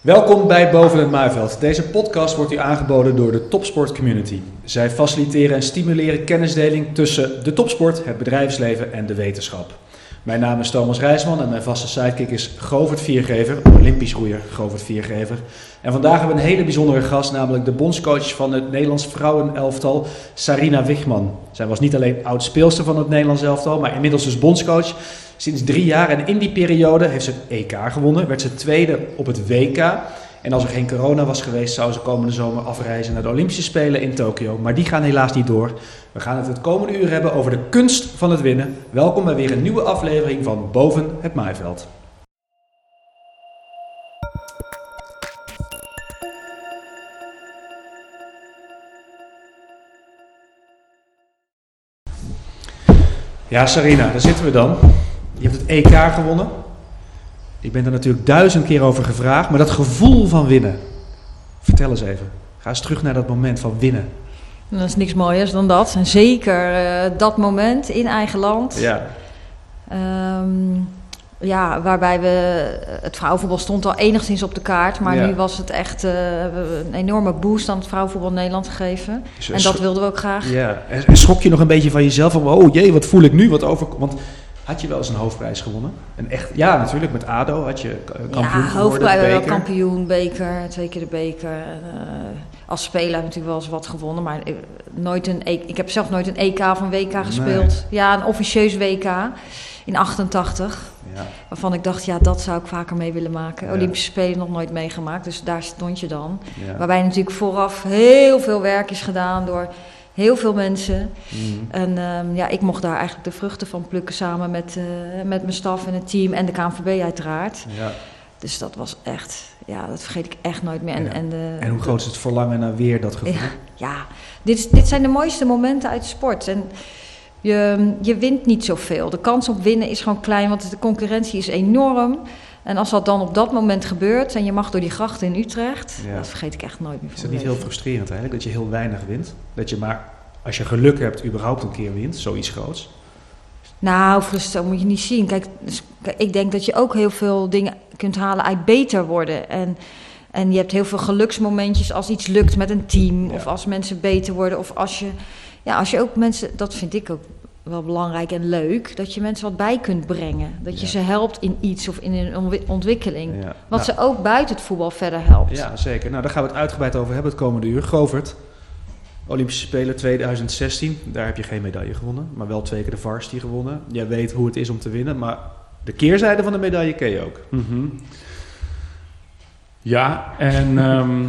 Welkom bij Boven het Maaiveld. Deze podcast wordt u aangeboden door de Topsport Community. Zij faciliteren en stimuleren kennisdeling tussen de topsport, het bedrijfsleven en de wetenschap. Mijn naam is Thomas Rijsman en mijn vaste sidekick is Govert Viergever, Olympisch roeier Govert Viergever. En vandaag hebben we een hele bijzondere gast, namelijk de bondscoach van het Nederlands vrouwenelftal, Sarina Wichman. Zij was niet alleen oud-speelster van het Nederlands elftal, maar inmiddels dus bondscoach sinds drie jaar. En in die periode heeft ze het EK gewonnen, werd ze tweede op het WK. En als er geen corona was geweest, zou ze komende zomer afreizen naar de Olympische Spelen in Tokio. Maar die gaan helaas niet door. We gaan het het komende uur hebben over de kunst van het winnen. Welkom bij weer een nieuwe aflevering van Boven het Maaiveld. Ja, Sarina, daar zitten we dan. Je hebt het EK gewonnen. Ik ben er natuurlijk duizend keer over gevraagd, maar dat gevoel van winnen. Vertel eens even. Ga eens terug naar dat moment van winnen. Dat is niks mooiers dan dat. En zeker uh, dat moment in eigen land. Ja. Um, ja, waarbij we. Het vrouwenvoetbal stond al enigszins op de kaart. Maar Ja. nu was het echt uh, een enorme boost aan het vrouwenvoetbal Nederland gegeven. Dus, En eh, dat wilden we ook graag. Ja. En, en schrok je nog een beetje van jezelf? Van, oh jee, wat voel ik nu? Wat over... Want had je wel eens een hoofdprijs gewonnen? Een echt... Ja, natuurlijk. Met ADO had je eh, kampioen ja, geworden. hoofdprijs, wel beker. kampioen, beker, twee keer de beker. Eh, als speler heb ik natuurlijk wel eens wat gewonnen, maar eh, nooit een E- ik heb zelf nooit een EK of een WK gespeeld. Ja, een officieus WK in 88. Ja. Waarvan ik dacht, ja, dat zou ik vaker mee willen maken. Ja. Olympische Spelen nog nooit meegemaakt, dus daar stond je dan. Ja. Waarbij natuurlijk vooraf heel veel werk is gedaan door heel veel mensen. Mhm. En ehm, ja, ik mocht daar eigenlijk de vruchten van plukken samen met, eh, met mijn staf en het team en de KNVB uiteraard. Ja. Dus dat was echt, ja, dat vergeet ik echt nooit meer. En, Ja. en, de, En hoe groot is het verlangen naar weer dat gevoel? Ja, ja. Dit, is- dit zijn de mooiste momenten uit sport. En je, je wint niet zoveel. De kans op winnen is gewoon klein, want de concurrentie is enorm. En als dat dan op dat moment gebeurt en je mag door die grachten in Utrecht, Ja. dat vergeet ik echt nooit meer Is dat niet heel frustrerend eigenlijk? Dat je heel weinig wint? Dat je maar, als je geluk hebt, überhaupt een keer wint? Zoiets groots? Nou, frust, moet je niet zien. Kijk, dus, kijk, ik denk dat je ook heel veel dingen kunt halen uit beter worden. En, en je hebt heel veel geluksmomentjes als iets lukt met een team. Ja. Of als mensen beter worden. Of als je, ja, als je ook mensen, dat vind ik ook wel belangrijk en leuk, dat je mensen wat bij kunt brengen. Dat je Ja. ze helpt in iets of in een ontwi- ontwikkeling. Ja. Wat Nou, ze ook buiten het voetbal verder helpt. Ja, zeker. Nou, daar gaan we het uitgebreid over hebben het komende uur. Govert, Olympische Spelen 2016. Daar heb je geen medaille gewonnen, maar wel twee keer de varsity gewonnen. Jij weet hoe het is om te winnen, maar de keerzijde van de medaille ken je ook. Mhm. Ja, en ehm,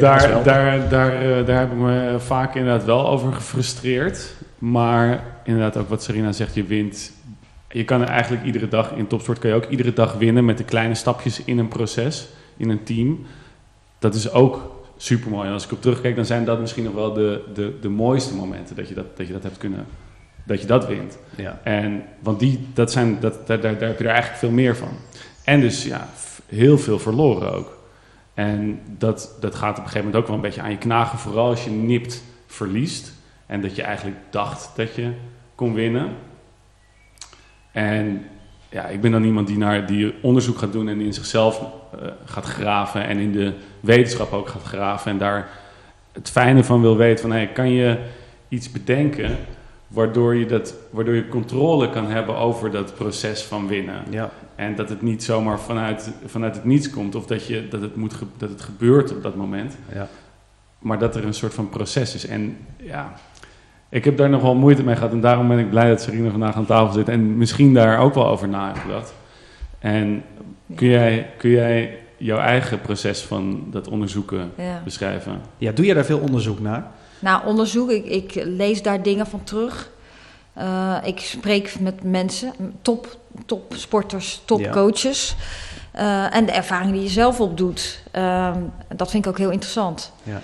daar, daar, daar, eh, daar heb ik me vaak inderdaad wel over gefrustreerd. Maar inderdaad ook wat Serena zegt, je wint. Je kan er eigenlijk iedere dag, in topsport kan je ook iedere dag winnen met de kleine stapjes in een proces, in een team. Dat is ook super mooi. En als ik op terugkijk, dan zijn dat misschien nog wel de, de, de mooiste momenten dat je dat, dat je dat hebt kunnen, dat je dat wint. Ja. En, want die, dat zijn, dat, daar, daar, daar heb je er eigenlijk veel meer van. En dus ja, heel veel verloren ook. En dat, dat gaat op een gegeven moment ook wel een beetje aan je knagen. Vooral als je nipt verliest. En dat je eigenlijk dacht dat je kon winnen. En ja, ik ben dan iemand die, naar, die onderzoek gaat doen en in zichzelf eh, gaat graven. En in de wetenschap ook gaat graven. En daar het fijne van wil weten van... Hey, kan je iets bedenken waardoor je, dat, waardoor je controle kan hebben over dat proces van winnen. Ja. En dat het niet zomaar vanuit, vanuit het niets komt of dat, je, dat, het moet ge- dat het gebeurt op dat moment. Ja. Maar dat er een soort van proces is. En ja, ik heb daar nog wel moeite mee gehad. En daarom ben ik blij dat Serena vandaag aan tafel zit. En misschien daar ook wel over na heeft gedacht. En kun jij, kun jij jouw eigen proces van dat onderzoeken Ja. beschrijven? ja, doe je daar veel onderzoek naar? Nou, onderzoek, ik, ik lees daar dingen van terug. Eh, ik spreek met mensen, top, top sporters, top Ja. coaches. Eh, en de ervaring die je zelf opdoet, ehm, dat vind ik ook heel interessant. Ja.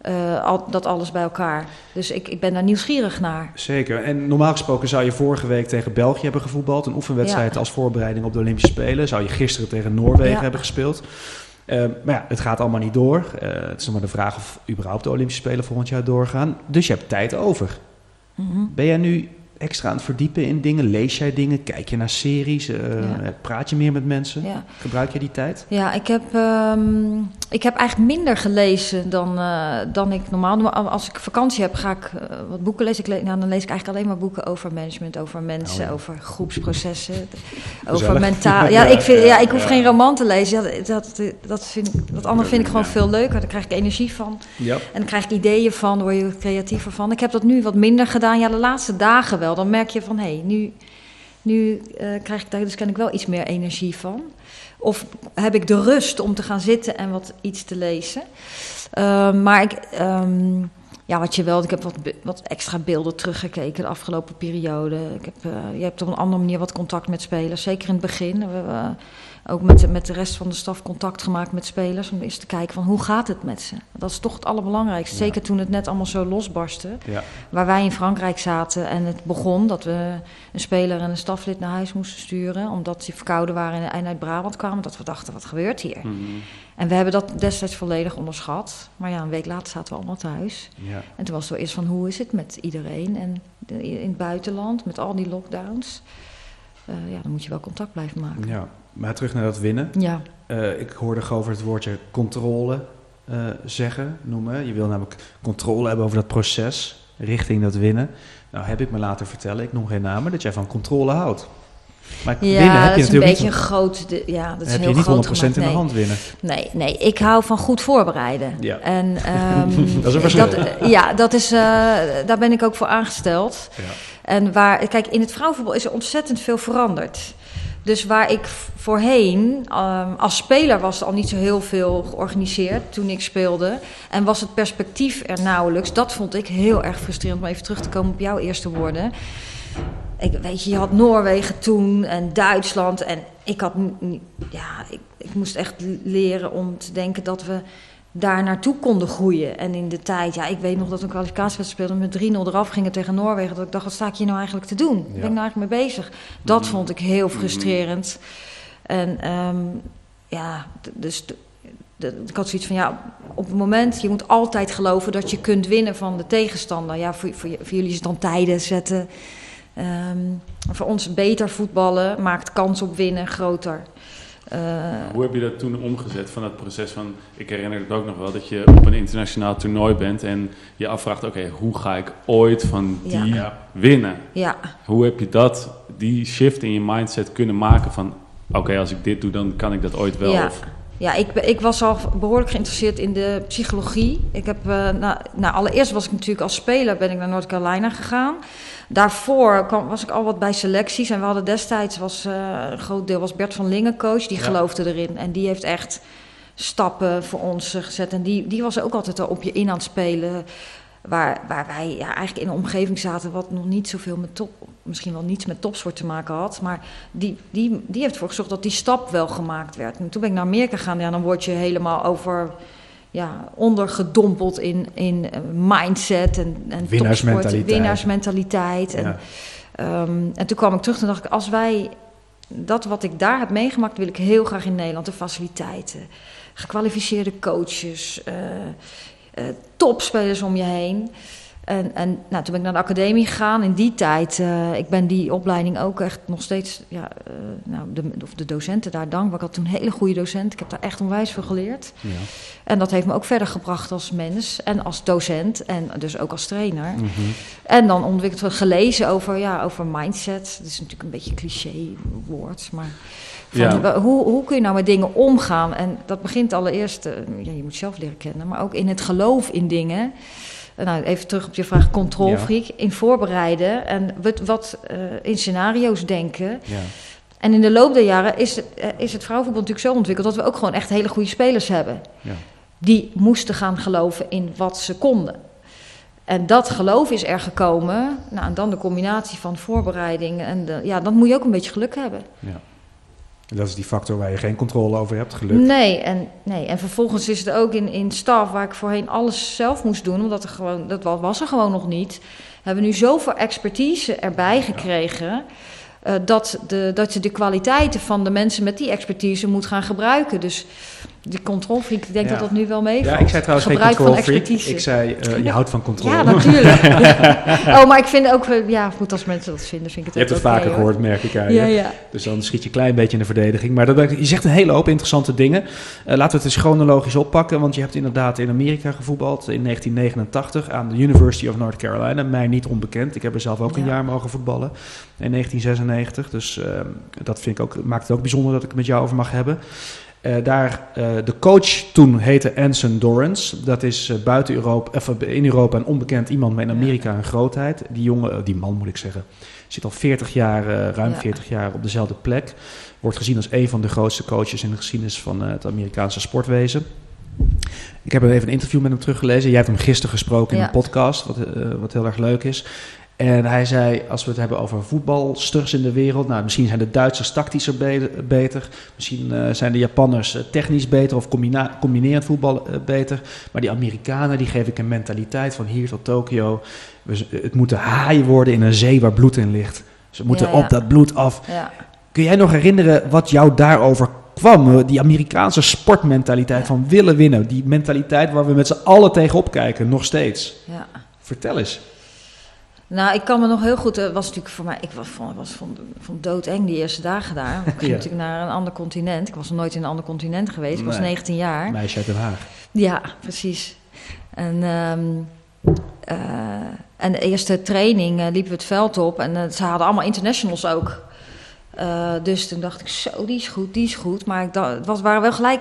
Eh, al, dat alles bij elkaar. Dus ik, ik ben daar nieuwsgierig naar. Zeker. En normaal gesproken zou je vorige week tegen België hebben gevoetbald. Een oefenwedstrijd Ja. als voorbereiding op de Olympische Spelen. Zou je gisteren tegen Noorwegen Ja. hebben gespeeld. Eh, maar ja, het gaat allemaal niet door. Eh, het is nog maar de vraag of überhaupt de Olympische Spelen volgend jaar doorgaan. Dus je hebt tijd over. Mhm. Ben jij nu extra aan het verdiepen in dingen? Lees jij dingen? Kijk je naar series? Uh, Ja. Praat je meer met mensen? Ja. Gebruik je die tijd? Ja, ik heb, ehm, ik heb eigenlijk minder gelezen dan, eh, dan ik normaal doe. Als ik vakantie heb, ga ik eh, wat boeken lezen. Ik le- nou, dan lees ik eigenlijk alleen maar boeken over management, over mensen, Oh ja. over groepsprocessen, over mentaal. Ja, ik, vind, ja, ik hoef geen roman te lezen. Ja, dat, dat, vind ik, dat andere vind ik gewoon veel leuker. Daar krijg ik energie van. En dan krijg ik ideeën van, word je creatiever van. Ik heb dat nu wat minder gedaan. Ja, de laatste dagen wel. Dan merk je van, hé, hey, nu, nu eh, krijg ik daar dus ik wel iets meer energie van. Of heb ik de rust om te gaan zitten en wat iets te lezen. Ehm, maar ik, ehm, ja, wat je wel, ik heb wat, wat extra beelden teruggekeken de afgelopen periode. Ik heb, eh, je hebt op een andere manier wat contact met spelers. Zeker in het begin. Ook met, de- met de rest van de staf contact gemaakt met spelers. Om eens te kijken van hoe gaat het met ze. Dat is toch het allerbelangrijkste. Ja. Zeker toen het net allemaal zo losbarstte. Ja. Waar wij in Frankrijk zaten en het begon dat we een speler en een staflid naar huis moesten sturen. Omdat ze verkouden waren en uit Brabant kwamen. Dat we dachten, wat gebeurt hier? Mhm. En we hebben dat destijds volledig onderschat. Maar ja, een week later zaten we allemaal thuis. ja. En toen was het wel eerst van, hoe is het met iedereen? En in het buitenland, met al die lockdowns. Eh, ja, dan moet je wel contact blijven maken. ja. Maar terug naar dat winnen. Ja, Eh, ik hoorde Govert het woordje controle eh, zeggen, noemen. Je wil namelijk controle hebben over dat proces richting dat winnen. Nou heb ik me laten vertellen, ik noem geen namen, dat jij van controle houdt. Maar ja winnen heb dat je is een natuurlijk beetje een groot... de- ja, dat is heb heel je niet 100% groot in de hand winnen. Nee, nee, ik hou van goed voorbereiden. Ja. En, ehm, Dat is een verschil. dat- ja, dat is, eh, daar ben ik ook voor aangesteld. Ja. En waar, kijk, in het vrouwenvoetbal is er ontzettend veel veranderd. Dus waar ik voorheen, ehm, als speler was er al niet zo heel veel georganiseerd toen ik speelde. En was het perspectief er nauwelijks. Dat vond ik heel erg frustrerend. Om even terug te komen op jouw eerste woorden. Ik, weet je, je had Noorwegen toen en Duitsland. En ik had, ja, ik, ik moest echt leren om te denken dat we daar naartoe konden groeien. En in de tijd, ja, ik weet nog dat een kwalificatiewedstrijd met 3-0 eraf gingen tegen Noorwegen. Dat ik dacht, wat sta ik hier nou eigenlijk te doen? Waar ben ik nou eigenlijk mee bezig? Dat vond ik heel frustrerend. En ehm, ja, dus ik had zoiets van, ja, op het moment, je moet altijd geloven dat je kunt winnen van de tegenstander. Ja, voor, voor, voor jullie is het dan tijden zetten. Ehm, voor ons beter voetballen maakt kans op winnen groter. Eh, Hoe heb je dat toen omgezet van dat proces van... Ik herinner het ook nog wel dat je op een internationaal toernooi bent... en je afvraagt, oké, hoe ga ik ooit van Ja. die winnen? ja, Hoe heb je dat, die shift in je mindset kunnen maken van... oké, als ik dit doe, dan kan ik dat ooit wel? Ja. Of, Ja, ik, ik was al behoorlijk geïnteresseerd in de psychologie. Ik heb, nou, nou, allereerst was ik natuurlijk als speler ben ik naar North Carolina gegaan. Daarvoor kwam, was ik al wat bij selecties. En we hadden destijds, was, eh, een groot deel was Bert van Lingen coach. Die Ja. geloofde erin. En die heeft echt stappen voor ons eh, gezet. En die, die was ook altijd al op je in aan het spelen. Waar, waar wij ja, eigenlijk in een omgeving zaten wat nog niet zoveel met top, misschien wel niets met topsport te maken had. Maar die, die, die heeft ervoor gezorgd dat die stap wel gemaakt werd. En toen ben ik naar Amerika gegaan. Ja, dan word je helemaal over ja, ondergedompeld in, in eh, mindset en, en Winnaarsmentaliteit. winnaarsmentaliteit. En, Ja. Ehm, en toen kwam ik terug en dacht ik, als wij dat wat ik daar heb meegemaakt, wil ik heel graag in Nederland. De faciliteiten, gekwalificeerde coaches, eh, topspelers om je heen. En, en nou, toen ben ik naar de academie gegaan. In die tijd, eh, ik ben die opleiding ook echt nog steeds, ja, eh, nou, de, of de docenten daar dankbaar. Ik had toen hele goede docenten. Ik heb daar echt onwijs veel geleerd. Ja. En dat heeft me ook verder gebracht als mens en als docent en dus ook als trainer. Mhm. En dan ontwikkeld we gelezen over, ja, over mindset. Dat is natuurlijk een beetje een cliché woord, maar van, Ja. wa- hoe, hoe kun je nou met dingen omgaan? En dat begint allereerst, eh, ja, je moet zelf leren kennen, maar ook in het geloof in dingen. Nou, even terug op je vraag, controlfreak, in voorbereiden en wat, wat eh, in scenario's denken. Ja. En in de loop der jaren is het, eh, is het vrouwenvoetbal natuurlijk zo ontwikkeld dat we ook gewoon echt hele goede spelers hebben. Ja. Die moesten gaan geloven in wat ze konden. En dat geloof is er gekomen. Nou, en dan de combinatie van voorbereiding. En de, ja, dan moet je ook een beetje geluk hebben. Ja. En Dat is die factor waar je geen controle over hebt, geluk. Nee en, nee, en vervolgens is het ook in, in staf, waar ik voorheen alles zelf moest doen, omdat er gewoon, dat wa- was er gewoon nog niet. Hebben we nu zoveel expertise erbij gekregen. eh, dat, de, dat je de kwaliteiten van de mensen met die expertise moet gaan gebruiken. Dus Die controlfreak, ik denk Ja. dat dat nu wel meevalt. Ja, ik zei trouwens geen Gebruik van control freak. expertise. Ik zei, eh, je houdt van controle. Ja, natuurlijk. oh, maar ik vind ook, eh, ja, goed als mensen dat vinden, vind ik Je het hebt ook het vaker hoor. gehoord, merk ik je. Ja, ja. Dus dan schiet je een klein beetje in de verdediging. Maar dat, je zegt een hele hoop interessante dingen. Eh, laten we het eens chronologisch oppakken. Want je hebt inderdaad in Amerika gevoetbald in 1989 aan de University of North Carolina. Mij niet onbekend. Ik heb er zelf ook een Ja. jaar mogen voetballen in 1996. Dus eh, dat vind ik ook, maakt het ook bijzonder dat ik het met jou over mag hebben. Eh, daar, eh, de coach toen heette Anson Dorrance. Dat is eh, buiten Europa, of eh, in Europa een onbekend iemand, maar in Amerika een grootheid. Die jongen, die man moet ik zeggen, zit al 40 jaar, ruim Ja. 40 jaar op dezelfde plek. Wordt gezien als een van de grootste coaches in de geschiedenis van het Amerikaanse sportwezen. Ik heb even een interview met hem teruggelezen. Jij hebt hem gisteren gesproken in een podcast, wat, wat heel erg leuk is. En hij zei, als we het hebben over voetbalsters in de wereld... nou, misschien zijn de Duitsers tactischer be- beter... misschien eh, zijn de Japanners eh, technisch beter of combinerend voetbal eh, beter... maar die Amerikanen, die geef ik een mentaliteit van hier tot Tokio. We het moeten haaien worden in een zee waar bloed in ligt. Ze moeten Ja, ja. op dat bloed af. Ja. Kun jij nog herinneren wat jou daarover kwam? Die Amerikaanse sportmentaliteit van willen winnen. Die mentaliteit waar we met z'n allen tegenop kijken, nog steeds. ja. Vertel eens. Nou, ik kan me nog heel goed. Het was natuurlijk voor mij. Ik was van, was van, van doodeng die eerste dagen daar. Ik ging Ja. natuurlijk naar een ander continent. Ik was nog nooit in een ander continent geweest. Ik was Nee. 19 jaar. Meisje uit Den Haag. Ja, precies. En, ehm, eh, en de eerste training eh, liepen we het veld op. En eh, ze hadden allemaal internationals ook. Eh, dus toen dacht ik, zo, die is goed, die is goed. Maar ik dacht, het was, waren wel gelijk,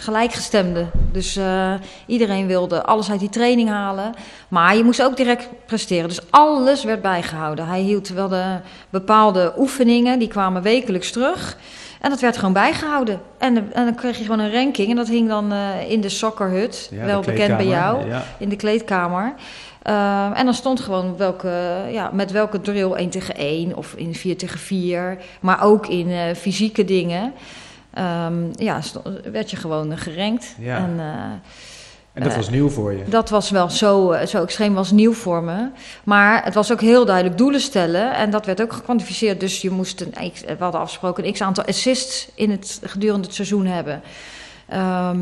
gelijkgestemden. Dus eh, iedereen wilde alles uit die training halen. Maar je moest ook direct presteren. Dus alles werd bijgehouden. Hij hield wel de bepaalde oefeningen, die kwamen wekelijks terug. En dat werd gewoon bijgehouden. En, dan kreeg je gewoon een ranking. En dat hing dan eh, in de soccerhut. Ja, wel bekend bij jou. Ja. In de kleedkamer. Eh, en dan stond gewoon welke, ja, met welke drill 1 tegen 1 of in 4 tegen 4. Maar ook in eh, fysieke dingen. Ehm, ja, werd je gewoon eh, gerankt. Ja. En, eh, En dat was nieuw voor je. dat was wel zo, zo extreem, was nieuw voor me. Maar het was ook heel duidelijk doelen stellen. En dat werd ook gekwantificeerd. Dus je moest een, we hadden afgesproken een x aantal assists in het, gedurende het seizoen hebben. Ehm,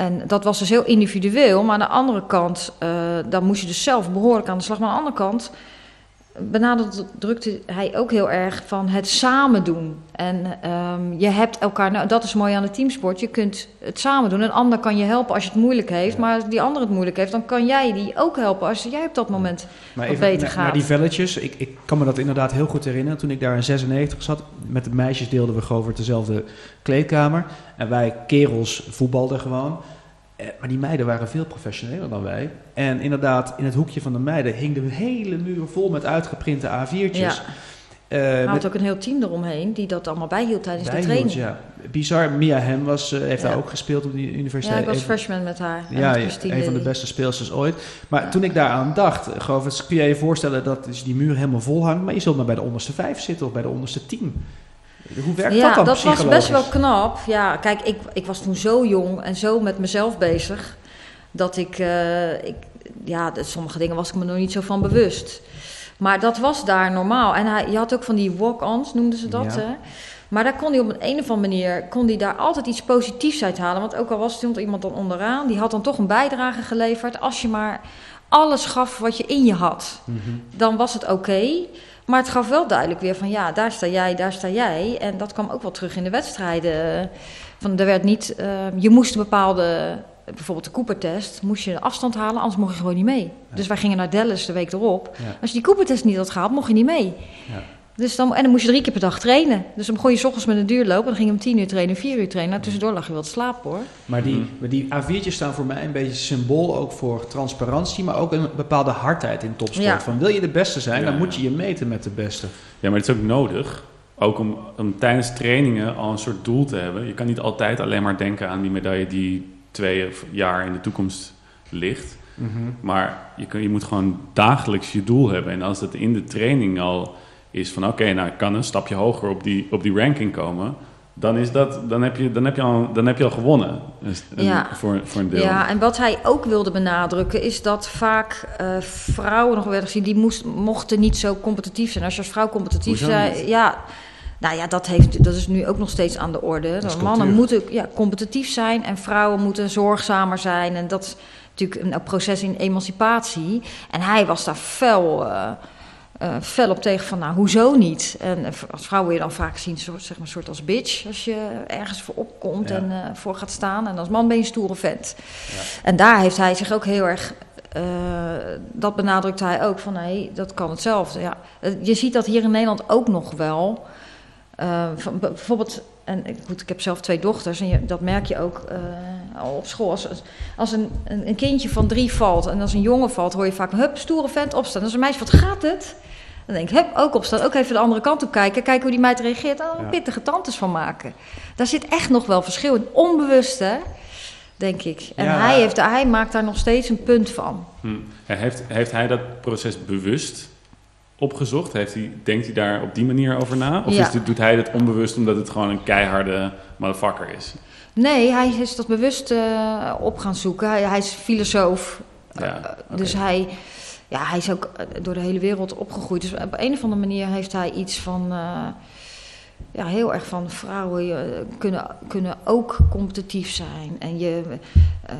en dat was dus heel individueel. Maar aan de andere kant, eh, dan moest je dus zelf behoorlijk aan de slag. Maar aan de andere kant benadrukte hij ook heel erg van het samen doen. En ehm, je hebt elkaar, nou, dat is mooi aan de teamsport. Je kunt het samen doen. Een ander kan je helpen als je het moeilijk heeft. Maar als die ander het moeilijk heeft, dan kan jij die ook helpen als jij op dat moment. Maar wat even beter gaat. naar die velletjes. Ik, ik kan me dat inderdaad heel goed herinneren. Toen ik daar in 96 zat, met de meisjes deelden we gewoon voor dezelfde kleedkamer. En wij kerels voetbalden gewoon. Eh, Maar die meiden waren veel professioneler dan wij. En inderdaad, in het hoekje van de meiden hing de hele muur vol met uitgeprinte A4'tjes. Ja. Met had ook een heel team eromheen die dat allemaal bijhield tijdens de training. ja. Bizar. Mia Hem was, eh, heeft Ja. daar ook gespeeld op Ja, universiteit. ik was Even- freshman met haar. Ja, met ja, een van de beste speelsters ooit. Maar Ja. toen ik daaraan dacht, kun jij je voorstellen dat dus die muur helemaal vol hangt, maar je zult maar bij de onderste vijf zitten of bij de onderste tien. Hoe werkt ja, dat dan dat was best wel knap. Ja, kijk, ik, ik was toen zo jong en zo met mezelf bezig dat ik, eh, ik ja, sommige dingen was ik me nog niet zo van bewust. Maar dat was daar normaal. En hij, je had ook van die walk-ons, noemden ze dat. Ja. Hè? Maar daar kon hij op een, een of andere manier kon hij daar altijd iets positiefs uit halen. Want ook al was stond iemand dan onderaan, die had dan toch een bijdrage geleverd. Als je maar alles gaf wat je in je had Mhm. dan was het oké. Maar het gaf wel duidelijk weer van ja, daar sta jij, daar sta jij. En dat kwam ook wel terug in de wedstrijden. Van, er werd niet, eh, je moest een bepaalde, bijvoorbeeld de Cooper-test, moest je de afstand halen, anders mocht je gewoon niet mee. Dus wij gingen naar Dallas de week erop. Ja. Als je die Cooper-test niet had gehaald, mocht je niet mee. Ja. Dus dan, en dan moest je drie keer per dag trainen. Dus dan begon je s ochtends met een duurloop en dan ging je om tien uur trainen, vier uur trainen. Nou, tussendoor lag je wel te slapen hoor. Maar die, Mhm. maar die A4'tjes staan voor mij een beetje symbool ook voor transparantie, maar ook een bepaalde hardheid in topsport. Ja. Van wil je de beste zijn, Ja, dan moet je je meten met de beste. Ja, maar het is ook nodig. Ook om, om tijdens trainingen al een soort doel te hebben. Je kan niet altijd alleen maar denken aan die medaille die twee of jaar in de toekomst ligt. Maar je, kun, je moet gewoon dagelijks je doel hebben. En als dat in de training al is van oké, nou ik kan een stapje hoger op die, op die ranking komen. Dan, is dat, dan, heb je, dan, heb je al, dan heb je al gewonnen. Dus, een- Ja. voor, voor een deel. Ja, en wat hij ook wilde benadrukken is dat vaak eh, vrouwen nog werden gezien, die moest, mochten niet zo competitief zijn. Als je als vrouw competitief niet? ja, Nou ja, dat, heeft, dat is nu ook nog steeds aan de orde. is Mannen moeten ja, competitief zijn en vrouwen moeten zorgzamer zijn. En dat is natuurlijk een proces in emancipatie. En hij was daar fel, eh, eh, fel op tegen van, nou, hoezo niet? En eh, als vrouw wil je dan vaak zien, soort, zeg maar, soort als bitch... als je ergens voor opkomt Ja. en eh, voor gaat staan. En als man ben je een stoere vent. Ja. En daar heeft hij zich ook heel erg... dat benadrukt hij ook, van nee, dat kan hetzelfde. Ja. Je ziet dat hier in Nederland ook nog wel... Van, bijvoorbeeld, en ik- goed, ik heb zelf twee dochters en je, dat merk je ook al op school. Als, als- een, een kindje van drie valt en als een jongen valt, hoor je vaak: hup, stoere vent opstaan. Als een meisje, wat gaat het? Dan denk ik, hup, ook opstaan, ook even de andere kant op kijken, kijken hoe die meid reageert Ja. pittige tantes van maken. Daar zit echt nog wel verschil in, onbewust hè, denk ik. En Ja. hij, heeft, hij maakt daar nog steeds een punt van. Hm. Heeft, heeft hij dat proces bewust opgezocht? Heeft hij, denkt hij daar op die manier over na? Of Ja. is dit, doet hij het onbewust omdat het gewoon een keiharde motherfucker is? Nee, hij is dat bewust eh, op gaan zoeken. Hij, hij is filosoof. Ja, Eh. Dus hij, ja, hij is ook eh, door de hele wereld opgegroeid. Dus op een of andere manier heeft hij iets van... eh, ja, heel erg van vrouwen eh, kunnen, kunnen ook competitief zijn. En je, eh,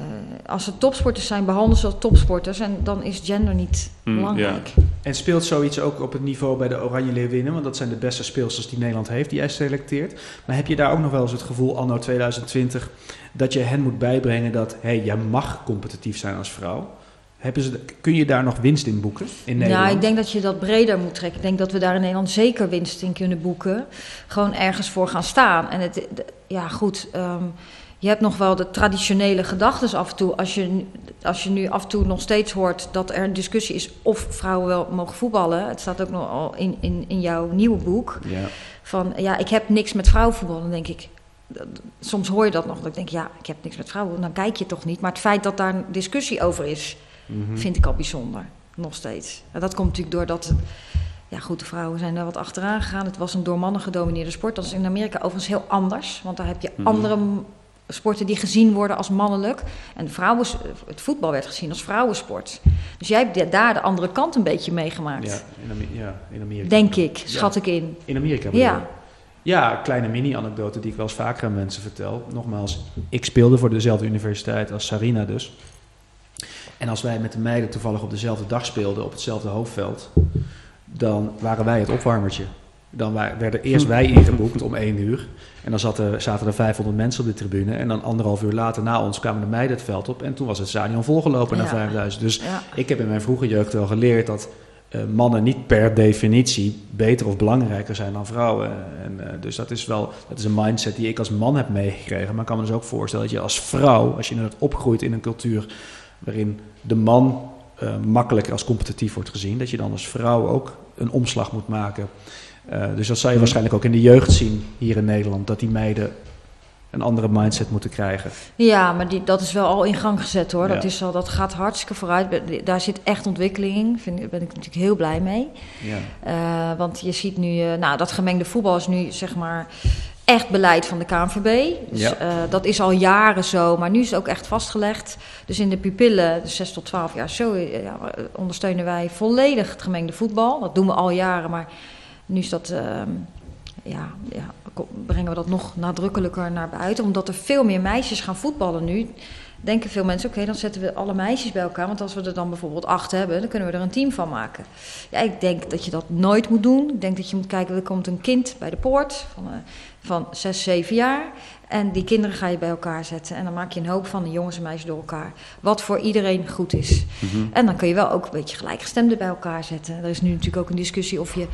als ze topsporters zijn, behandelen ze als topsporters. En dan is gender niet Mm, belangrijk. En speelt zoiets ook op het niveau bij de Oranje Leeuwinnen? Want dat zijn de beste speelsters die Nederland heeft, die jij selecteert. Maar heb je daar ook nog wel eens het gevoel, anno 2020, dat je hen moet bijbrengen dat, hé, hey, jij mag competitief zijn als vrouw? Hebben ze, kun je daar nog winst in boeken in Nederland? Nou, ik denk dat je dat breder moet trekken. Ik denk dat we daar in Nederland zeker winst in kunnen boeken. Gewoon ergens voor gaan staan. En het, ja, goed. ehm, je hebt nog wel de traditionele gedachten af en toe. Als je, nu- als je nu af en toe nog steeds hoort dat er een discussie is of vrouwen wel mogen voetballen. Het staat ook nog al in, in, in jouw nieuwe boek. Ja. Van ja, ik heb niks met vrouwenvoetbal. Dan denk ik. Soms hoor je dat nog. Dat ik denk, ja, ik heb niks met vrouwen. Dan kijk je toch niet. Maar het feit dat daar een discussie over is, Mhm. vind ik al bijzonder. Nog steeds. En dat komt natuurlijk doordat. Ja, goed, de vrouwen zijn er wat achteraan gegaan. Het was een door mannen gedomineerde sport. Dat is in Amerika overigens heel anders. Want daar heb je Mhm. andere sporten die gezien worden als mannelijk. En vrouwen, het voetbal werd gezien als vrouwensport. Dus jij hebt daar de andere kant een beetje meegemaakt. Ja, in, ja, in Amerika. Denk ik, schat ik in. In Amerika Ja. Ja, kleine mini-anekdote die ik wel eens vaker aan mensen vertel. Nogmaals, ik speelde voor dezelfde universiteit als Sarina dus. En als wij met de meiden toevallig op dezelfde dag speelden, op hetzelfde hoofdveld, dan waren wij het opwarmertje. Dan werden eerst wij ingeboekt om één uur. En dan zaten, zaten er 500 mensen op de tribune. En dan anderhalf uur later na ons kwamen de meiden het veld op. En toen was het stadion volgelopen naar Ja. 5000. Dus Ja. ik heb in mijn vroege jeugd wel geleerd dat eh, mannen niet per definitie beter of belangrijker zijn dan vrouwen. En, eh, dus dat is wel dat is een mindset die ik als man heb meegekregen. Maar ik kan me dus ook voorstellen dat je als vrouw, als je opgroeit in een cultuur waarin de man eh, makkelijker als competitief wordt gezien, dat je dan als vrouw ook een omslag moet maken. Eh, dus dat zal je waarschijnlijk ook in de jeugd zien hier in Nederland, dat die meiden een andere mindset moeten krijgen. Ja, maar die, dat is wel al in gang gezet hoor. Dat, is al, dat gaat hartstikke vooruit. Daar zit echt ontwikkeling in. Ik- ben ik natuurlijk heel blij mee. Ja. Eh, want je ziet nu, nou, dat gemengde voetbal is nu zeg maar echt beleid van de KNVB. Dus Ja. eh, dat is al jaren zo, maar nu is het ook echt vastgelegd. Dus in de pupillen, dus 6 tot 12 jaar, zo eh, ja, ondersteunen wij volledig het gemengde voetbal. Dat doen we al jaren, maar nu is dat, ehm, ja, ja, brengen we dat nog nadrukkelijker naar buiten. Omdat er veel meer meisjes gaan voetballen nu. Denken veel mensen, oké, dan zetten we alle meisjes bij elkaar. Want als we er dan bijvoorbeeld acht hebben, dan kunnen we er een team van maken. Ja, ik denk dat je dat nooit moet doen. Ik denk dat je moet kijken, er komt een kind bij de poort van, eh, van 6, 7 jaar. En die kinderen ga je bij elkaar zetten. En dan maak je een hoop van de jongens en meisjes door elkaar. Wat voor iedereen goed is. Mhm. En dan kun je wel ook een beetje gelijkgestemden bij elkaar zetten. Er is nu natuurlijk ook een discussie of je,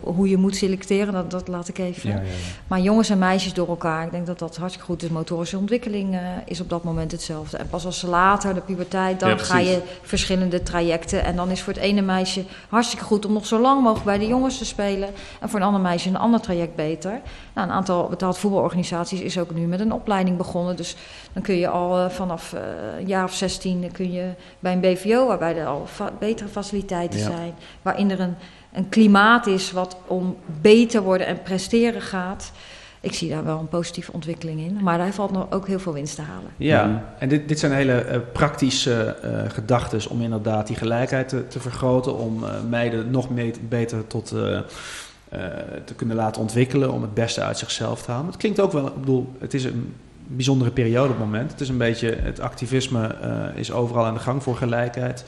hoe je moet selecteren. Dat, dat laat ik even. Ja, ja, ja. Maar jongens en meisjes door elkaar, ik denk dat dat hartstikke goed is. Motorische ontwikkeling eh, is op dat moment hetzelfde. En pas als ze later, de puberteit, dan ga je verschillende trajecten. En dan is voor het ene meisje hartstikke goed om nog zo lang mogelijk bij de jongens te spelen. En voor een ander meisje een ander traject beter. Nou, een aantal betaald voetbalorganisaties is ook nu met een opleiding begonnen. Dus dan kun je al eh, vanaf eh, een jaar of 16 kun je bij een BVO, waarbij er al fa- betere faciliteiten zijn. Waarin er een, een klimaat is wat om beter worden en presteren gaat. Ik zie daar wel een positieve ontwikkeling in. Maar daar valt nog ook heel veel winst te halen. Ja, en dit, dit zijn hele eh, praktische eh gedachten om inderdaad die gelijkheid te, te vergroten, om eh, meiden nog mee- beter tot, eh, eh, te kunnen laten ontwikkelen om het beste uit zichzelf te halen. Het klinkt ook wel, ik bedoel, het is een bijzondere periode op het moment. Het is een beetje, het activisme uh, is overal aan de gang voor gelijkheid.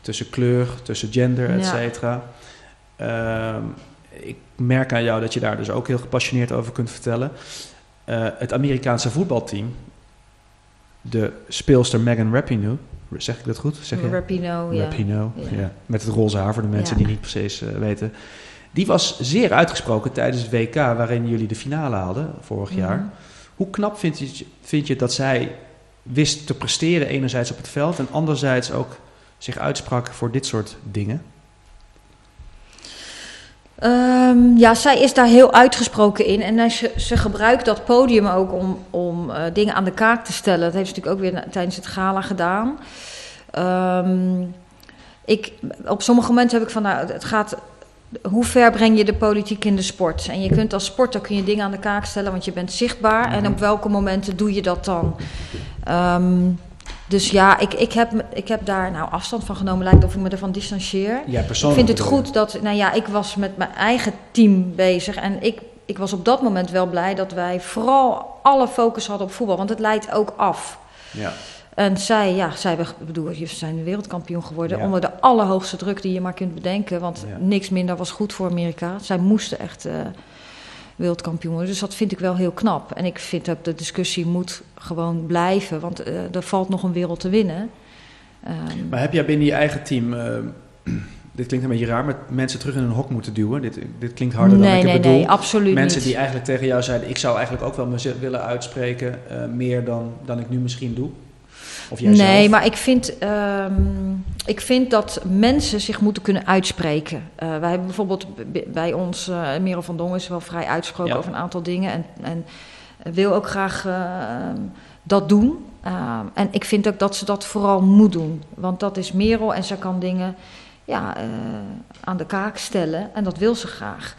Tussen kleur, tussen gender, et cetera. Uh, ik merk aan jou dat je daar dus ook heel gepassioneerd over kunt vertellen. Uh, het Amerikaanse voetbalteam, de speelster Megan Rapinoe, zeg ik dat goed? Zeg je? Rapinoe, ja. Rapinoe, ja. ja. Met het roze haar voor de mensen die niet precies uh, weten. Die was zeer uitgesproken tijdens het WK waarin jullie de finale haalden vorig mm -hmm. jaar. Hoe knap vind je, vind je dat zij wist te presteren enerzijds op het veld en anderzijds ook zich uitsprak voor dit soort dingen? Um, ja, zij is daar heel uitgesproken in. En ze, ze gebruikt dat podium ook om, om uh, dingen aan de kaak te stellen. Dat heeft ze natuurlijk ook weer tijdens het gala gedaan. Um, ik, op sommige momenten heb ik van, nou, het gaat hoe ver breng je de politiek in de sport? En je kunt als sporter kun je dingen aan de kaak stellen, want je bent zichtbaar. En op welke momenten doe je dat dan? Um, dus ja, ik, ik, heb, ik heb daar nou afstand van genomen. Lijkt of ik me ervan distancieer. Ja, persoonlijk. Ik vind het goed dat, nou ja, ik was met mijn eigen team bezig. En ik, ik was op dat moment wel blij dat wij vooral alle focus hadden op voetbal. Want het leidt ook af. Ja. En zij, ja, zij bedoel, je zijn wereldkampioen geworden onder de allerhoogste druk die je maar kunt bedenken. Want niks minder was goed voor Amerika. Zij moesten echt uh, wereldkampioen worden. Dus dat vind ik wel heel knap. En ik vind ook de discussie moet gewoon blijven. Want uh, er valt nog een wereld te winnen. Um, maar heb jij binnen je eigen team... Uh, dit klinkt een beetje raar, maar mensen terug in een hok moeten duwen. Dit, dit klinkt harder nee, dan ik nee, het bedoel. Nee, absoluut Mensen niet. die eigenlijk tegen jou zeiden... ik zou eigenlijk ook wel me willen uitspreken... Uh, meer dan, dan ik nu misschien doe. Of nee, maar ik vind, um, ik vind dat mensen zich moeten kunnen uitspreken. Uh, wij hebben bijvoorbeeld bij ons, uh, Merel van Dongen is wel vrij uitgesproken ja. over een aantal dingen. En, en wil ook graag uh, dat doen. en ik vind ook dat ze dat vooral moet doen. Want dat is Merel en ze kan dingen ja, uh, aan de kaak stellen. En dat wil ze graag.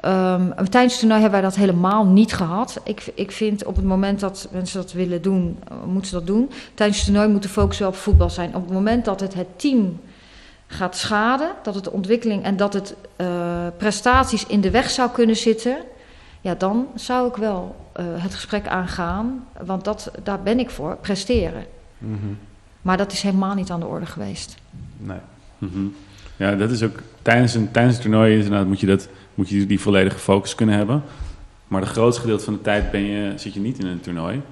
Ja. Um, tijdens het toernooi hebben wij dat helemaal niet gehad. Ik, ik vind op het moment dat mensen dat willen doen, uh, moeten ze dat doen. Tijdens het toernooi moet de focus wel op voetbal zijn. Op het moment dat het het team gaat schaden, dat het de ontwikkeling en dat het uh, prestaties in de weg zou kunnen zitten. Ja, dan zou ik wel het gesprek aangaan. Want dat, daar ben ik voor, presteren. Mm -hmm. Maar dat is helemaal niet aan de orde geweest. Nee. Mm -hmm. Ja, dat is ook tijdens een, tijdens een toernooi is, nou, moet, je dat, moet je die volledige focus kunnen hebben. Maar de grootste gedeelte van de tijd ben je, zit je niet in een toernooi.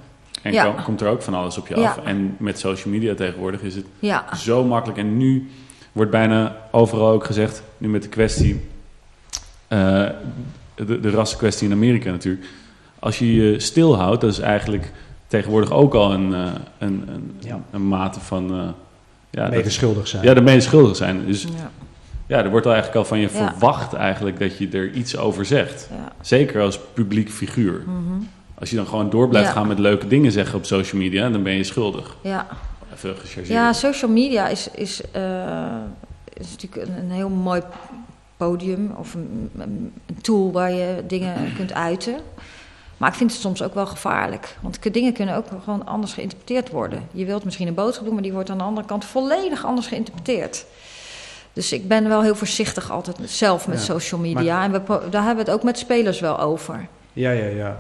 En ja. kom, komt er ook van alles op je af. Ja. En met social media tegenwoordig is het ja. zo makkelijk. En nu wordt bijna overal ook gezegd, nu met de kwestie, uh, de, de rassenkwestie in Amerika natuurlijk. Als je je stilhoudt, dat is eigenlijk tegenwoordig ook al een, uh, een, een, ja. een mate van... Uh, ja, medeschuldig zijn. Ja, de medeschuldig zijn. Dus Ja. ja, er wordt al eigenlijk al van je Ja. verwacht eigenlijk dat je er iets over zegt. Ja. Zeker als publiek figuur. Mhm. Als je dan gewoon door blijft Ja. gaan met leuke dingen zeggen op social media, dan ben je schuldig. ja. Even gechargeerd. Ja, social media is, is, uh, is natuurlijk een, een heel mooi podium of een, een tool waar je dingen kunt uiten. Maar ik vind het soms ook wel gevaarlijk. Want dingen kunnen ook gewoon anders geïnterpreteerd worden. Je wilt misschien een boodschap doen, maar die wordt aan de andere kant volledig anders geïnterpreteerd. Dus ik ben wel heel voorzichtig altijd zelf met Ja, social media. En we, daar hebben we het ook met spelers wel over. Ja, ja, ja.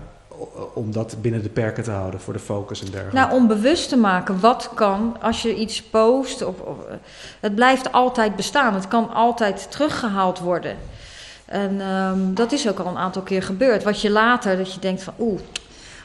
Om dat binnen de perken te houden voor de focus en dergelijke. Nou, om bewust te maken wat kan als je iets post. Of, of, het blijft altijd bestaan. Het kan altijd teruggehaald worden. En ehm, dat is ook al een aantal keer gebeurd. Wat je later, dat je denkt van oeh,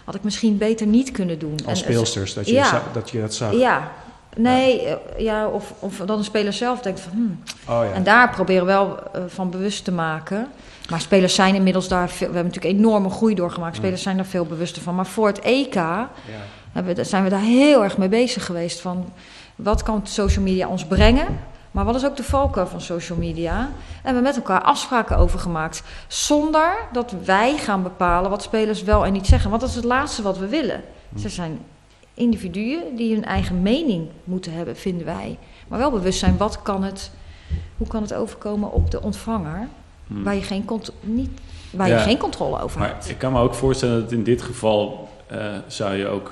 had ik misschien beter niet kunnen doen. Als En- speelsters, dat je, Ja. za- dat, je dat zag. Ja, nee, eh, ja, of, of dan een speler zelf denkt van hmm. Oh ja. En daar proberen we wel eh, van bewust te maken. Maar spelers zijn inmiddels daar, veel, we hebben natuurlijk enorme groei doorgemaakt. Spelers zijn daar veel bewuster van. Maar voor het EK hebben zijn we daar heel erg mee bezig geweest. Van wat kan social media ons brengen? Maar wat is ook de valkuil van social media? En we hebben met elkaar afspraken over gemaakt. Zonder dat wij gaan bepalen wat spelers wel en niet zeggen. Want dat is het laatste wat we willen. Ze zijn individuen die hun eigen mening moeten hebben, vinden wij. Maar wel bewust zijn, wat kan het, hoe kan het overkomen op de ontvanger... Hmm. waar je geen, niet, waar Ja. je geen controle over Maar hebt. ik kan me ook voorstellen dat in dit geval eh, zou je ook,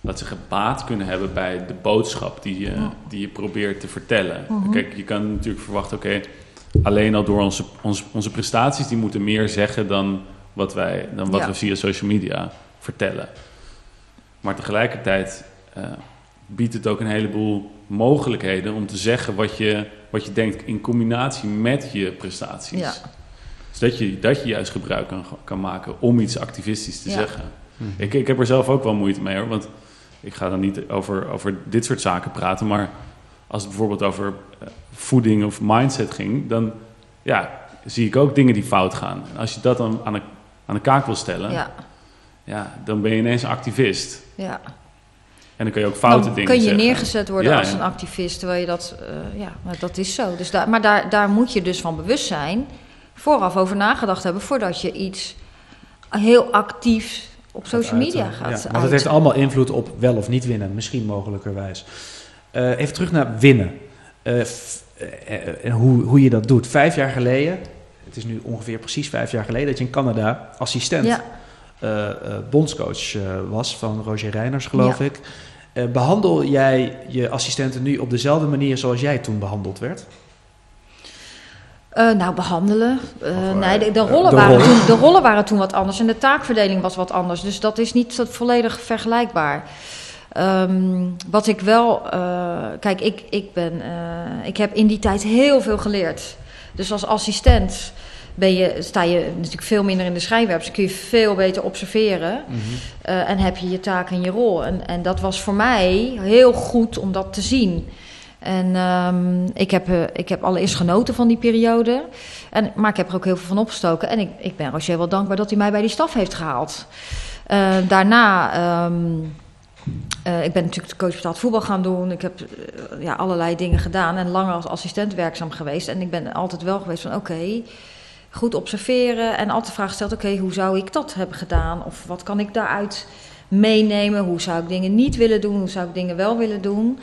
laat zeggen, baat kunnen hebben bij de boodschap die je, die je probeert te vertellen. Mhm. Kijk, je kan natuurlijk verwachten, oké, Alleen al door onze, onze, onze prestaties, die moeten meer zeggen dan wat, wij, dan wat Ja. we via social media vertellen. Maar tegelijkertijd eh, biedt het ook een heleboel mogelijkheden om te zeggen wat je, wat je denkt in combinatie met je prestaties. Ja. Dus dat je, dat je juist gebruik kan, kan maken om iets activistisch te Ja. zeggen. Ik, ik heb er zelf ook wel moeite mee hoor. Want ik ga dan niet over, over dit soort zaken praten. Maar als het bijvoorbeeld over eh, voeding of mindset ging, dan ja, zie ik ook dingen die fout gaan. En als je dat dan aan de, aan de kaak wil stellen, ja. Ja, dan ben je ineens een activist. ja. En dan kun je ook foute dan dingen kun je zeggen. neergezet worden Ja, als een activist, terwijl je dat, eh, ja, maar dat is zo. Dus daar, maar daar, daar moet je dus van bewust zijn, vooraf over nagedacht hebben, voordat je iets heel actief op social media gaat Ja, want het heeft allemaal invloed op wel of niet winnen, misschien mogelijkerwijs. Eh, even terug naar winnen. F- eh, eh, en hoe, hoe je dat doet. Vijf jaar geleden, het is nu ongeveer precies vijf jaar geleden, dat je in Canada assistent Ja, bondscoach was van Roger Reiners, geloof Ja. ik. Eh, behandel jij je assistenten nu op dezelfde manier zoals jij toen behandeld werd? Eh, nou, behandelen. Eh, eh, nee, de, de, rollen de waren rollen. Toen, de rollen waren toen wat anders en de taakverdeling was wat anders. Dus dat is niet volledig vergelijkbaar. Ehm, wat ik wel. kijk, ik, ik, ben, ik heb in die tijd heel veel geleerd. Dus als assistent ben je, sta je natuurlijk veel minder in de schijnwerpers. Dus kun je veel beter observeren. Eh, en heb je je taak en je rol. En, en dat was voor mij heel goed om dat te zien. En ehm, ik, heb, eh, ik heb allereerst genoten van die periode. En, maar ik heb er ook heel veel van opgestoken. En ik, ik ben Roger wel dankbaar dat hij mij bij die staf heeft gehaald. Eh, daarna, ehm, eh, ik ben natuurlijk de coach betaald voetbal gaan doen. Ik heb ja, allerlei dingen gedaan en langer als assistent werkzaam geweest. En ik ben altijd wel geweest van oké, goed observeren. En altijd de vraag gesteld, oké, hoe zou ik dat hebben gedaan? Of wat kan ik daaruit meenemen? Hoe zou ik dingen niet willen doen? Hoe zou ik dingen wel willen doen?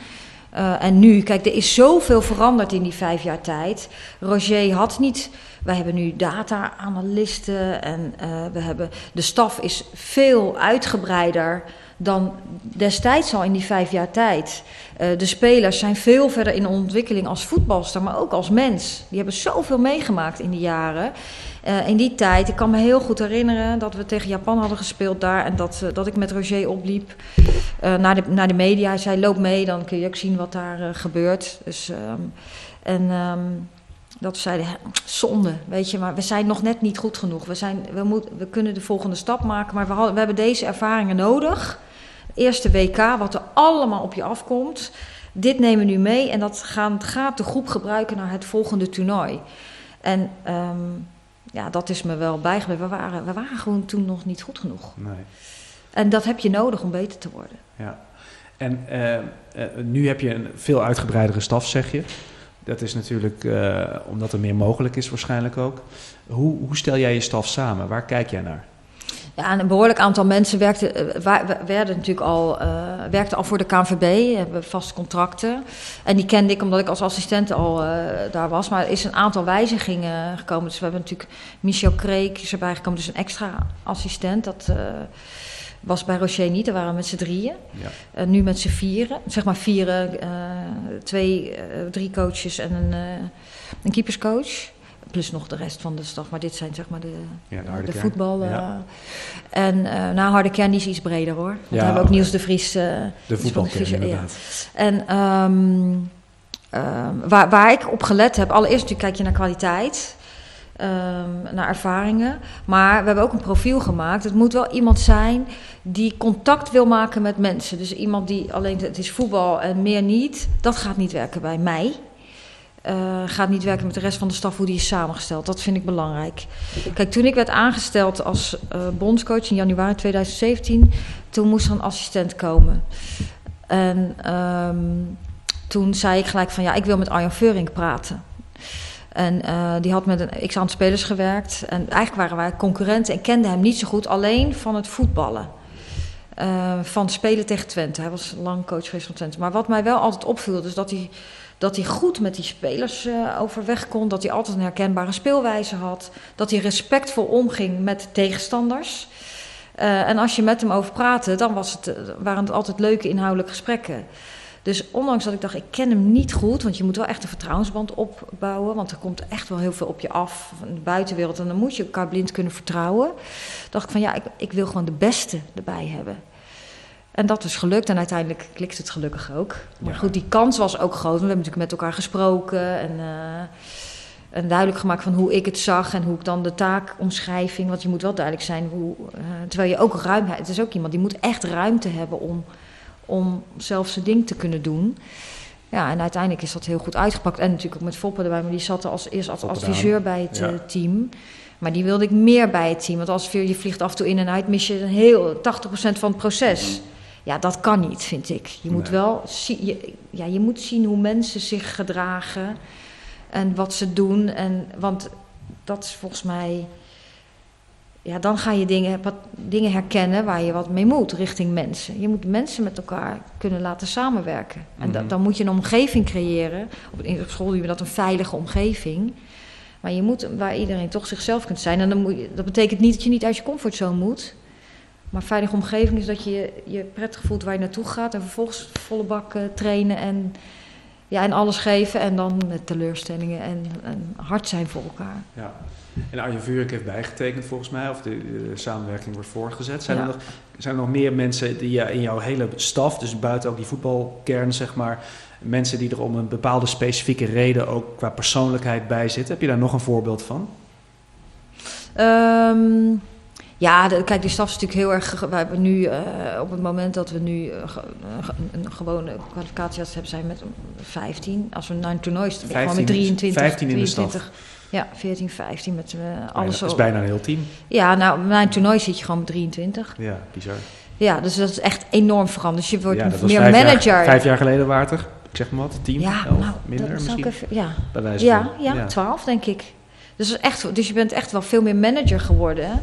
Eh, en nu, kijk, er is zoveel veranderd in die vijf jaar tijd. Roger had niet. Wij hebben nu data-analisten en eh, we hebben. De staf is veel uitgebreider dan destijds al in die vijf jaar tijd. Eh, de spelers zijn veel verder in ontwikkeling als voetbalster, maar ook als mens. Die hebben zoveel meegemaakt in die jaren. Eh, in die tijd, ik kan me heel goed herinneren dat we tegen Japan hadden gespeeld daar en dat, eh, dat ik met Roger opliep naar, de, naar de media. Hij zei: loop mee, dan kun je ook zien wat daar gebeurt. Dus, ehm, en ehm, dat we zeiden: "Hè, zonde, weet je, maar we zijn nog net niet goed genoeg. We, zijn, we, moet, we kunnen de volgende stap maken, maar we, we hebben deze ervaringen nodig. Eerste WK, wat er allemaal op je afkomt. Dit nemen we nu mee en dat gaan, gaat de groep gebruiken naar het volgende toernooi. En ehm, ja, dat is me wel bijgebleven. We waren, we waren gewoon toen nog niet goed genoeg. Nee. En dat heb je nodig om beter te worden. Ja. En eh, eh, nu heb je een veel uitgebreidere staf, zeg je. Dat is natuurlijk eh, omdat er meer mogelijk is, waarschijnlijk ook. Hoe, hoe stel jij je staf samen? Waar kijk jij naar? Ja, en een behoorlijk aantal mensen werkten, eh, werden natuurlijk al, werkten al voor de KNVB, hebben vaste contracten. En die kende ik omdat ik als assistent al eh, daar was. Maar er is een aantal wijzigingen gekomen. Dus we hebben natuurlijk Michel Kreek is erbij gekomen, dus een extra assistent. Dat was bij Rocher niet, daar waren we met z'n drieën. Ja. Nu met z'n vieren, zeg maar vieren, twee, drie coaches en een, een keeperscoach. Plus nog de rest van de staf, maar dit zijn zeg maar de, Ja, de voetbal. eh. En eh nou, harde kern is iets breder hoor. Want Ja, hebben ook Niels de Vries. eh, De voetbalkern, inderdaad. en ehm, ehm, waar, waar ik op gelet heb, allereerst natuurlijk kijk je naar kwaliteit. ehm, naar ervaringen. Maar we hebben ook een profiel gemaakt. Het moet wel iemand zijn die contact wil maken met mensen. Dus iemand die alleen het is voetbal en meer niet. Dat gaat niet werken bij mij. Eh, gaat niet werken met de rest van de staf hoe die is samengesteld. Dat vind ik belangrijk. Kijk, toen ik werd aangesteld als eh, bondscoach in januari 2017, toen moest er een assistent komen. En ehm, toen zei ik gelijk van ja, ik wil met Arjan Veurink praten. En eh, die had met een x-aantal spelers gewerkt. En eigenlijk waren wij concurrenten en kenden hem niet zo goed, alleen van het voetballen. Eh, van spelen tegen Twente. Hij was lang coach geweest van Twente. Maar wat mij wel altijd opviel, dus dat hij, dat hij goed met die spelers eh, overweg kon. Dat hij altijd een herkenbare speelwijze had. Dat hij respectvol omging met tegenstanders. Eh, en als je met hem over praatte, dan was het, eh, waren het altijd leuke inhoudelijke gesprekken. Dus ondanks dat ik dacht, ik ken hem niet goed, want je moet wel echt een vertrouwensband opbouwen, want er komt echt wel heel veel op je af van de buitenwereld en dan moet je elkaar blind kunnen vertrouwen. Dacht ik van ja, ik, ik wil gewoon de beste erbij hebben. En dat is gelukt en uiteindelijk klikt het gelukkig ook. Maar Ja. goed, die kans was ook groot. We hebben natuurlijk met elkaar gesproken en, eh, en duidelijk gemaakt van hoe ik het zag en hoe ik dan de taakomschrijving. Want je moet wel duidelijk zijn hoe. eh, terwijl je ook ruimte. Het is ook iemand die moet echt ruimte hebben om, om zelf zijn ding te kunnen doen. Ja, en uiteindelijk is dat heel goed uitgepakt. En natuurlijk ook met Foppe erbij, maar die zat er als eerst als adviseur bij het Ja. eh, team. Maar die wilde ik meer bij het team. Want als je vliegt af en toe in en uit, mis je een heel 80% van het proces. Ja, dat kan niet, vind ik. Je moet Nee. wel zie- je, ja, je moet zien hoe mensen zich gedragen en wat ze doen. En, want dat is volgens mij. Ja, dan ga je dingen, wat, dingen herkennen waar je wat mee moet richting mensen. Je moet mensen met elkaar kunnen laten samenwerken. En da- Mhm. dan moet je een omgeving creëren. Op, in- op school noemen we dat een veilige omgeving. Maar je moet waar iedereen toch zichzelf kunt zijn. En dan moet je, dat betekent niet dat je niet uit je comfortzone moet. Maar veilige omgeving is dat je je prettig voelt waar je naartoe gaat. En vervolgens volle bak eh, trainen en, ja, en alles geven. En dan met teleurstellingen en, en hard zijn voor elkaar. Ja. En Arjen Vuurik heeft bijgetekend volgens mij, of de, de samenwerking wordt voortgezet. Zijn, Ja. er nog, zijn er nog meer mensen die je in jouw hele staf, dus buiten ook die voetbalkern zeg maar, mensen die er om een bepaalde specifieke reden ook qua persoonlijkheid bij zitten? Heb je daar nog een voorbeeld van? Ehm, ja, de- kijk, die staf is natuurlijk heel erg. We hebben nu, eh, op het moment dat we nu eh, een ge- een gewone kwalificatie hebben, zijn met 15. Als we naar een toernooi staan, gewoon 15 met 23. 15 in de staf. 23. Ja, 14, 15 met Bijna- alles. dat is bijna een heel team. Ja, nou, na een toernooi zit je gewoon met 23. Ja, bizar. Ja, dus dat is echt enorm veranderd. Dus je wordt ja, meer vijf manager. Jaar, vijf jaar geleden waard er, ik zeg maar wat, tien, ja, elf, nou, minder misschien. even, ja. Bij wijze Ja, van. ja, 12 denk ik. Dus, echt, dus je bent echt wel veel meer manager geworden hè,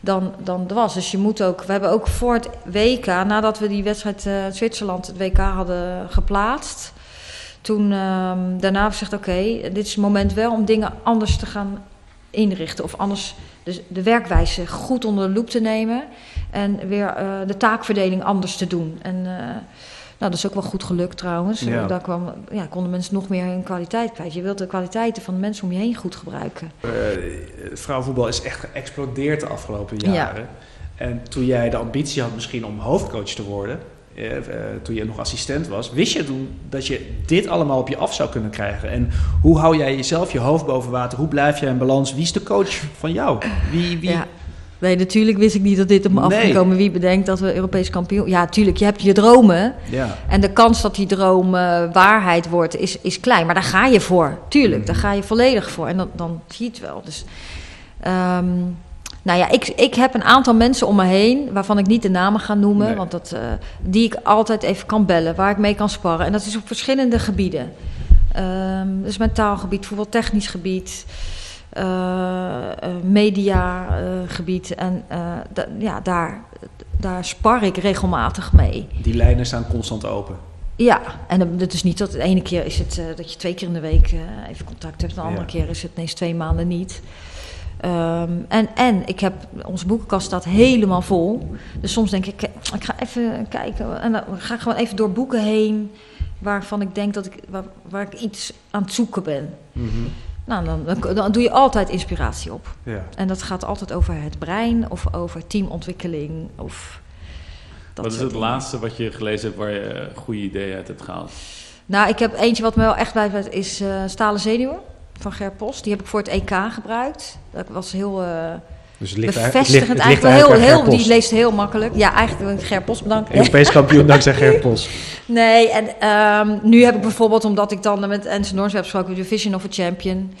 dan, dan was. Dus je moet ook, we hebben ook voor het WK, nadat we die wedstrijd eh Zwitserland, het WK hadden geplaatst. Toen ehm, daarna gezegd, oké, dit is het moment wel om dingen anders te gaan inrichten. Of anders dus de werkwijze goed onder de loep te nemen. En weer eh, de taakverdeling anders te doen. En eh, nou, dat is ook wel goed gelukt trouwens. Ja. Daar kwam, ja, konden mensen nog meer hun kwaliteit kwijt. Je wilt de kwaliteiten van de mensen om je heen goed gebruiken. Eh, vrouwenvoetbal is echt geëxplodeerd de afgelopen jaren. En toen jij de ambitie had misschien om hoofdcoach te worden, eh, eh, toen je nog assistent was, wist je toen dat je dit allemaal op je af zou kunnen krijgen? En hoe hou jij jezelf je hoofd boven water? Hoe blijf jij in balans? Wie is de coach van jou? Wie, wie? Ja. Nee, natuurlijk wist ik niet dat dit op me af Nee. komen. Wie bedenkt dat we Europees kampioen... Ja, tuurlijk, je hebt je dromen. Ja. En de kans dat die droom eh, waarheid wordt, is, is klein. Maar daar ga je voor. Tuurlijk, Mhm. daar ga je volledig voor. En dan, dan zie je het wel. Dus, ehm, nou ja, ik, ik heb een aantal mensen om me heen... waarvan ik niet de namen ga noemen... Nee. Want dat, eh, die ik altijd even kan bellen. Waar ik mee kan sparren. En dat is op verschillende gebieden. Ehm dus mentaal gebied, voetbaltechnisch gebied... eh eh, mediagebied. en eh, ja, daar, daar spar ik regelmatig mee. Die lijnen staan constant open. Ja, en het is niet dat de ene keer is het dat je twee keer in de week even contact hebt, de andere Ja. keer is het ineens twee maanden niet. Ehm, en, en ik heb, onze boekenkast staat helemaal vol. Dus soms denk ik, ik ga even kijken. En dan ga ik gewoon even door boeken heen waarvan ik denk dat ik, waar, waar ik iets aan het zoeken ben. Mhm. Nou, dan, dan, dan doe je altijd inspiratie op. Ja. En dat gaat altijd over het brein of over teamontwikkeling. Of dat Wat is het dingen. laatste wat je gelezen hebt waar je eh, goede ideeën uit hebt gehaald? Nou, ik heb eentje wat me wel echt bijblijft, is eh, Stalen Zenuwen van Ger Post. Die heb ik voor het EK gebruikt. Dat was heel eh, Dus het ligt eigenlijk- bevestigend. het ligt- het ligt eigenlijk wel heel, heel, Ger die leest heel makkelijk. Ja, eigenlijk wil ik Ger Post bedanken. Europees kampioen dankzij Gert Pos. Nee, en ehm, nu heb ik bijvoorbeeld, omdat ik dan met Anson Norns heb gesproken, de Vision of a Champion.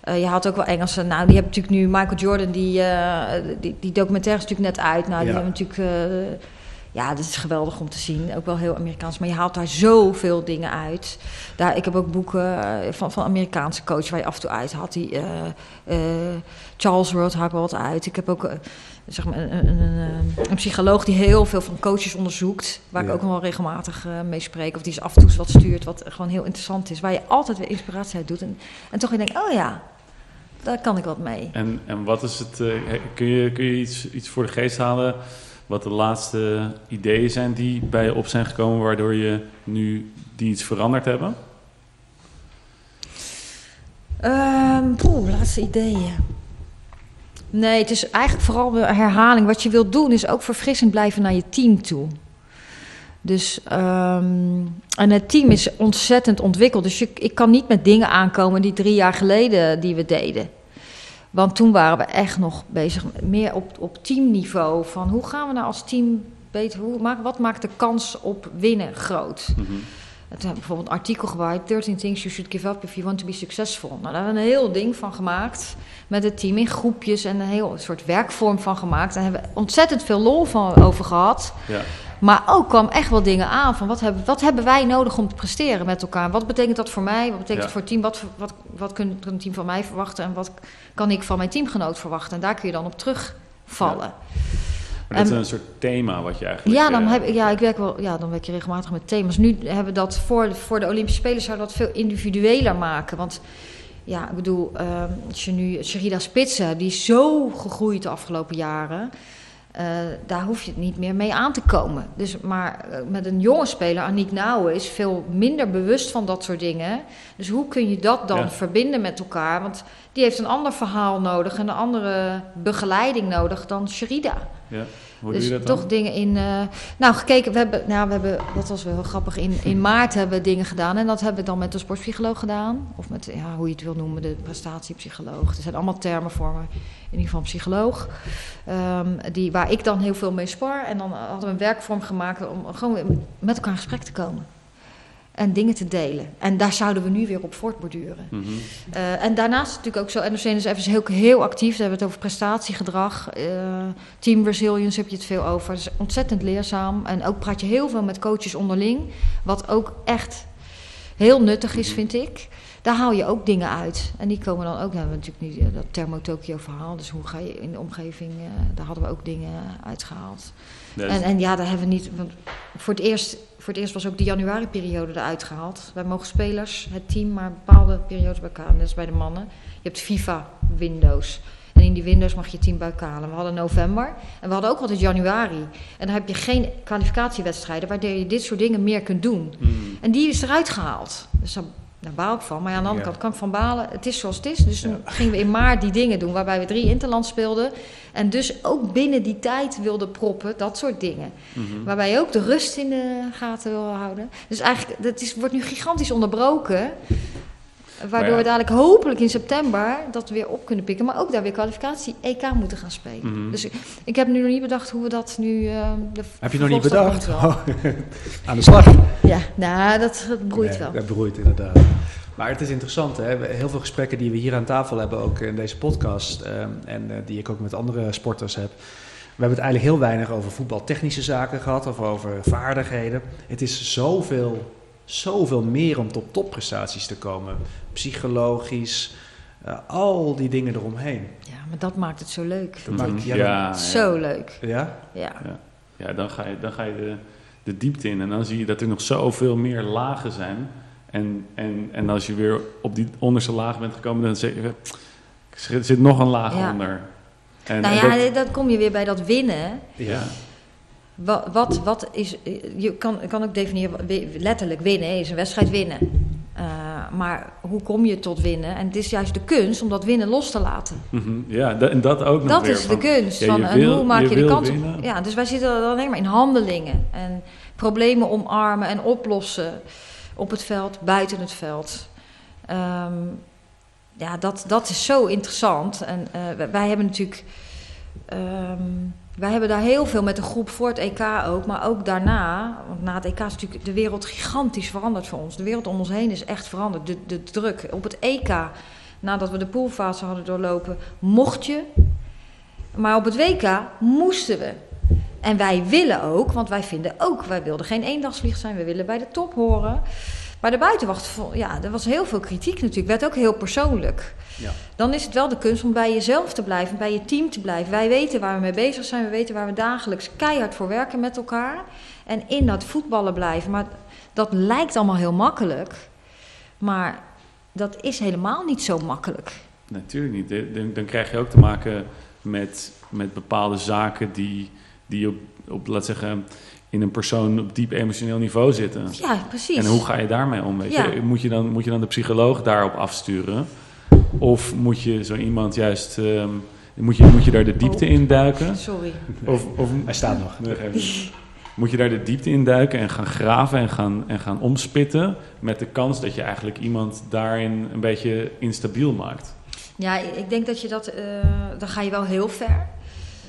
Eh, je had ook wel Engelse. Nou, die hebben natuurlijk nu Michael Jordan, die, eh, die, die documentaire is natuurlijk net uit. Nou, die hebben natuurlijk. eh, ja, dat is geweldig om te zien. Ook wel heel Amerikaans. Maar je haalt daar zoveel dingen uit. Daar, ik heb ook boeken eh, van, van Amerikaanse coach waar je af en toe uit had. Die, eh, eh, Charles haal ik wel wat uit. Ik heb ook zeg maar een, een, een, een psycholoog die heel veel van coaches onderzoekt. Waar Ja. ik ook nog wel regelmatig mee spreek. Of die eens af en toe wat stuurt. Wat gewoon heel interessant is. Waar je altijd weer inspiratie uit doet. En, en toch je denkt, oh ja, daar kan ik wat mee. En, en wat is het, kun je, kun je iets, iets voor de geest halen wat de laatste ideeën zijn die bij je op zijn gekomen, waardoor je nu iets veranderd hebben? Um, laatste ideeën. Nee, het is eigenlijk vooral de herhaling. Wat je wilt doen is ook verfrissend blijven naar je team toe. Dus, um, en het team is ontzettend ontwikkeld. Dus ik kan niet met dingen aankomen die drie jaar geleden die we deden. Want toen waren we echt nog bezig meer op, op teamniveau. Van hoe gaan we nou als team beter... Hoe, wat maakt de kans op winnen groot? Mm -hmm. Het hebben bijvoorbeeld een artikel gewaaid... 13 things you should give up if you want to be successful. Nou, daar hebben we een heel ding van gemaakt. Met het team in groepjes en een heel soort werkvorm van gemaakt. En hebben we ontzettend veel lol van over gehad. Ja. Maar ook kwam echt wel dingen aan van wat hebben, wat hebben wij nodig om te presteren met elkaar? Wat betekent dat voor mij? Wat betekent het voor het team? Wat, wat, wat kan een team van mij verwachten? En wat kan ik van mijn teamgenoot verwachten? En daar kun je dan op terugvallen. Ja. Maar dat is een soort thema wat je eigenlijk... Ja, dan, heb, ja, ik werk wel, ja, dan werk je regelmatig met thema's. Nu hebben we dat voor, voor de Olympische Spelen... zouden we dat veel individueler maken. Want ja, ik bedoel, um, als je nu Sherida Spitsen... die is zo gegroeid de afgelopen jaren... Uh, daar hoef je niet meer mee aan te komen. Dus, maar uh, met een jonge speler, Aniek Nouwen, is veel minder bewust van dat soort dingen. Dus hoe kun je dat dan ja. verbinden met elkaar? Want die heeft een ander verhaal nodig en een andere begeleiding nodig dan Sherida. Ja. Hoe dus doe je dat toch dingen in. Uh, nou, gekeken, we hebben, nou, we hebben, dat was wel grappig. In, in maart hebben we dingen gedaan. En dat hebben we dan met de sportpsycholoog gedaan. Of met, ja, hoe je het wil noemen, de prestatiepsycholoog. Er zijn allemaal termen voor me. In ieder geval een psycholoog. Um, die, waar ik dan heel veel mee spar. En dan hadden we een werkvorm gemaakt om gewoon met elkaar in gesprek te komen en dingen te delen. En daar zouden we nu weer op voortborduren. Mhm. Uh, en daarnaast natuurlijk ook zo, NOC-NSF is heel, heel actief. Daar hebben we het over prestatiegedrag. Uh, team resilience heb je het veel over. Dat is ontzettend leerzaam. En ook praat je heel veel met coaches onderling. Wat ook echt heel nuttig is, vind ik. Daar haal je ook dingen uit. En die komen dan ook, nou, we hebben natuurlijk nu dat Thermo-Tokyo verhaal. Dus hoe ga je in de omgeving, uh, daar hadden we ook dingen uitgehaald. Dus- En, en ja, daar hebben we niet, want voor het eerst voor het eerst was ook de januari-periode eruit gehaald. Wij mogen spelers, het team, maar bepaalde periodes bij elkaar. Net als bij de mannen. Je hebt FIFA-windows. En in die windows mag je team bij elkaar halen. We hadden november en we hadden ook altijd januari. En dan heb je geen kwalificatiewedstrijden... waardoor je dit soort dingen meer kunt doen. Mm. En die is eruit gehaald. Dus daar baal ik van. Maar aan de andere Ja. kant kan ik van balen. Het is zoals het is. Dus toen Ja. gingen we in maart die dingen doen... waarbij we drie interland speelden. En dus ook binnen die tijd wilden proppen. Dat soort dingen. Mhm. Waarbij je ook de rust in de gaten wil houden. Dus eigenlijk, dat is, wordt nu gigantisch onderbroken. Waardoor ja. we dadelijk hopelijk in september dat weer op kunnen pikken. Maar ook daar weer kwalificatie EK moeten gaan spelen. Mhm. Dus ik, ik heb nu nog niet bedacht hoe we dat nu... eh, de Heb je nog niet bedacht? Oh, aan de slag. Ja, nou, dat, dat broeit Nee, wel. Dat broeit inderdaad. Maar het is interessant, hè? Heel veel gesprekken die we hier aan tafel hebben, ook in deze podcast, ehm, en eh, die ik ook met andere sporters heb. We hebben het eigenlijk heel weinig over voetbaltechnische zaken gehad, of over vaardigheden. Het is zoveel, zoveel meer om tot topprestaties te komen. Psychologisch, eh, al die dingen eromheen. Ja, maar dat maakt het zo leuk. Dat maakt- ja, ja, ja, Zo leuk. Ja? Ja. ja, dan ga je, dan ga je de, de diepte in en dan zie je dat er nog zoveel meer lagen zijn. En, en, en als je weer op die onderste laag bent gekomen, dan zeg je, er zit nog een laag Ja. onder. En, Nou en ja, dat- dan kom je weer bij dat winnen. ja. Wat, wat, wat is, je kan, kan ook definiëren, letterlijk winnen is een wedstrijd winnen. Eh, maar hoe kom je tot winnen? En het is juist de kunst om dat winnen los te laten. Mhm. ja, da- en dat ook nog Dat weer. is de kunst. ja, van, je en wil- hoe maak je je, de kans op? Ja, dus wij zitten dan alleen maar in handelingen. En problemen omarmen en oplossen. Op het veld, buiten het veld. Ehm, ja, dat, dat is zo interessant. En eh, wij- wij hebben natuurlijk... ehm, wij hebben daar heel veel met de groep voor het EK ook, maar ook daarna. Want na het EK is natuurlijk de wereld gigantisch veranderd voor ons. De wereld om ons heen is echt veranderd. De, de druk op het EK, nadat we de poolfase hadden doorlopen, mocht je. Maar op het WK moesten we. En wij willen ook, want wij vinden ook, wij wilden geen eendagsvlieg zijn, we willen bij de top horen. Maar de buitenwacht, ja, er was heel veel kritiek natuurlijk, werd ook heel persoonlijk. Ja. Dan is het wel de kunst om bij jezelf te blijven, bij je team te blijven. Wij weten waar we mee bezig zijn, we weten waar we dagelijks keihard voor werken met elkaar. En in dat voetballen blijven. Maar dat lijkt allemaal heel makkelijk. Maar dat is helemaal niet zo makkelijk. Natuurlijk niet. Dan krijg je ook te maken met, met bepaalde zaken die, die op, op laat zeggen, in een persoon op diep emotioneel niveau zitten. Ja, precies. En hoe ga je daarmee om? Weet Ja. je? Moet, je dan, moet je dan de psycholoog daarop afsturen? Of moet je zo iemand juist... ehm, moet, je, moet je daar de diepte Oh. in duiken? Sorry. Of, of Hij staat nog. Nee. Moet je daar de diepte in duiken en gaan graven en gaan, en gaan omspitten... met de kans dat je eigenlijk iemand daarin een beetje instabiel maakt? Ja, ik ik denk dat je dat, eh, dan ga je wel heel ver.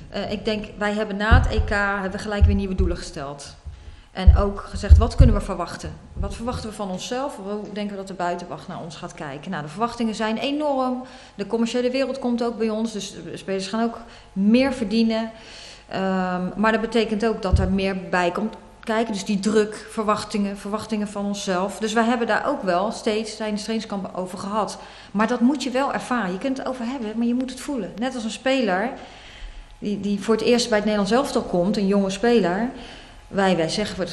Eh, ik denk, wij hebben na het EK hebben gelijk weer nieuwe doelen gesteld. En ook gezegd, wat kunnen we verwachten? Wat verwachten we van onszelf? Hoe denken we dat de buitenwacht naar ons gaat kijken? Nou, de verwachtingen zijn enorm. De commerciële wereld komt ook bij ons. Dus de spelers gaan ook meer verdienen. Ehm, maar dat betekent ook dat er meer bij komt kijken. Dus die druk, verwachtingen, verwachtingen van onszelf. Dus wij hebben daar ook wel steeds tijdens trainingskampen over gehad. Maar dat moet je wel ervaren. Je kunt het over hebben, maar je moet het voelen. Net als een speler die, die voor het eerst bij het Nederlands elftal komt, een jonge speler. Wij, wij zeggen,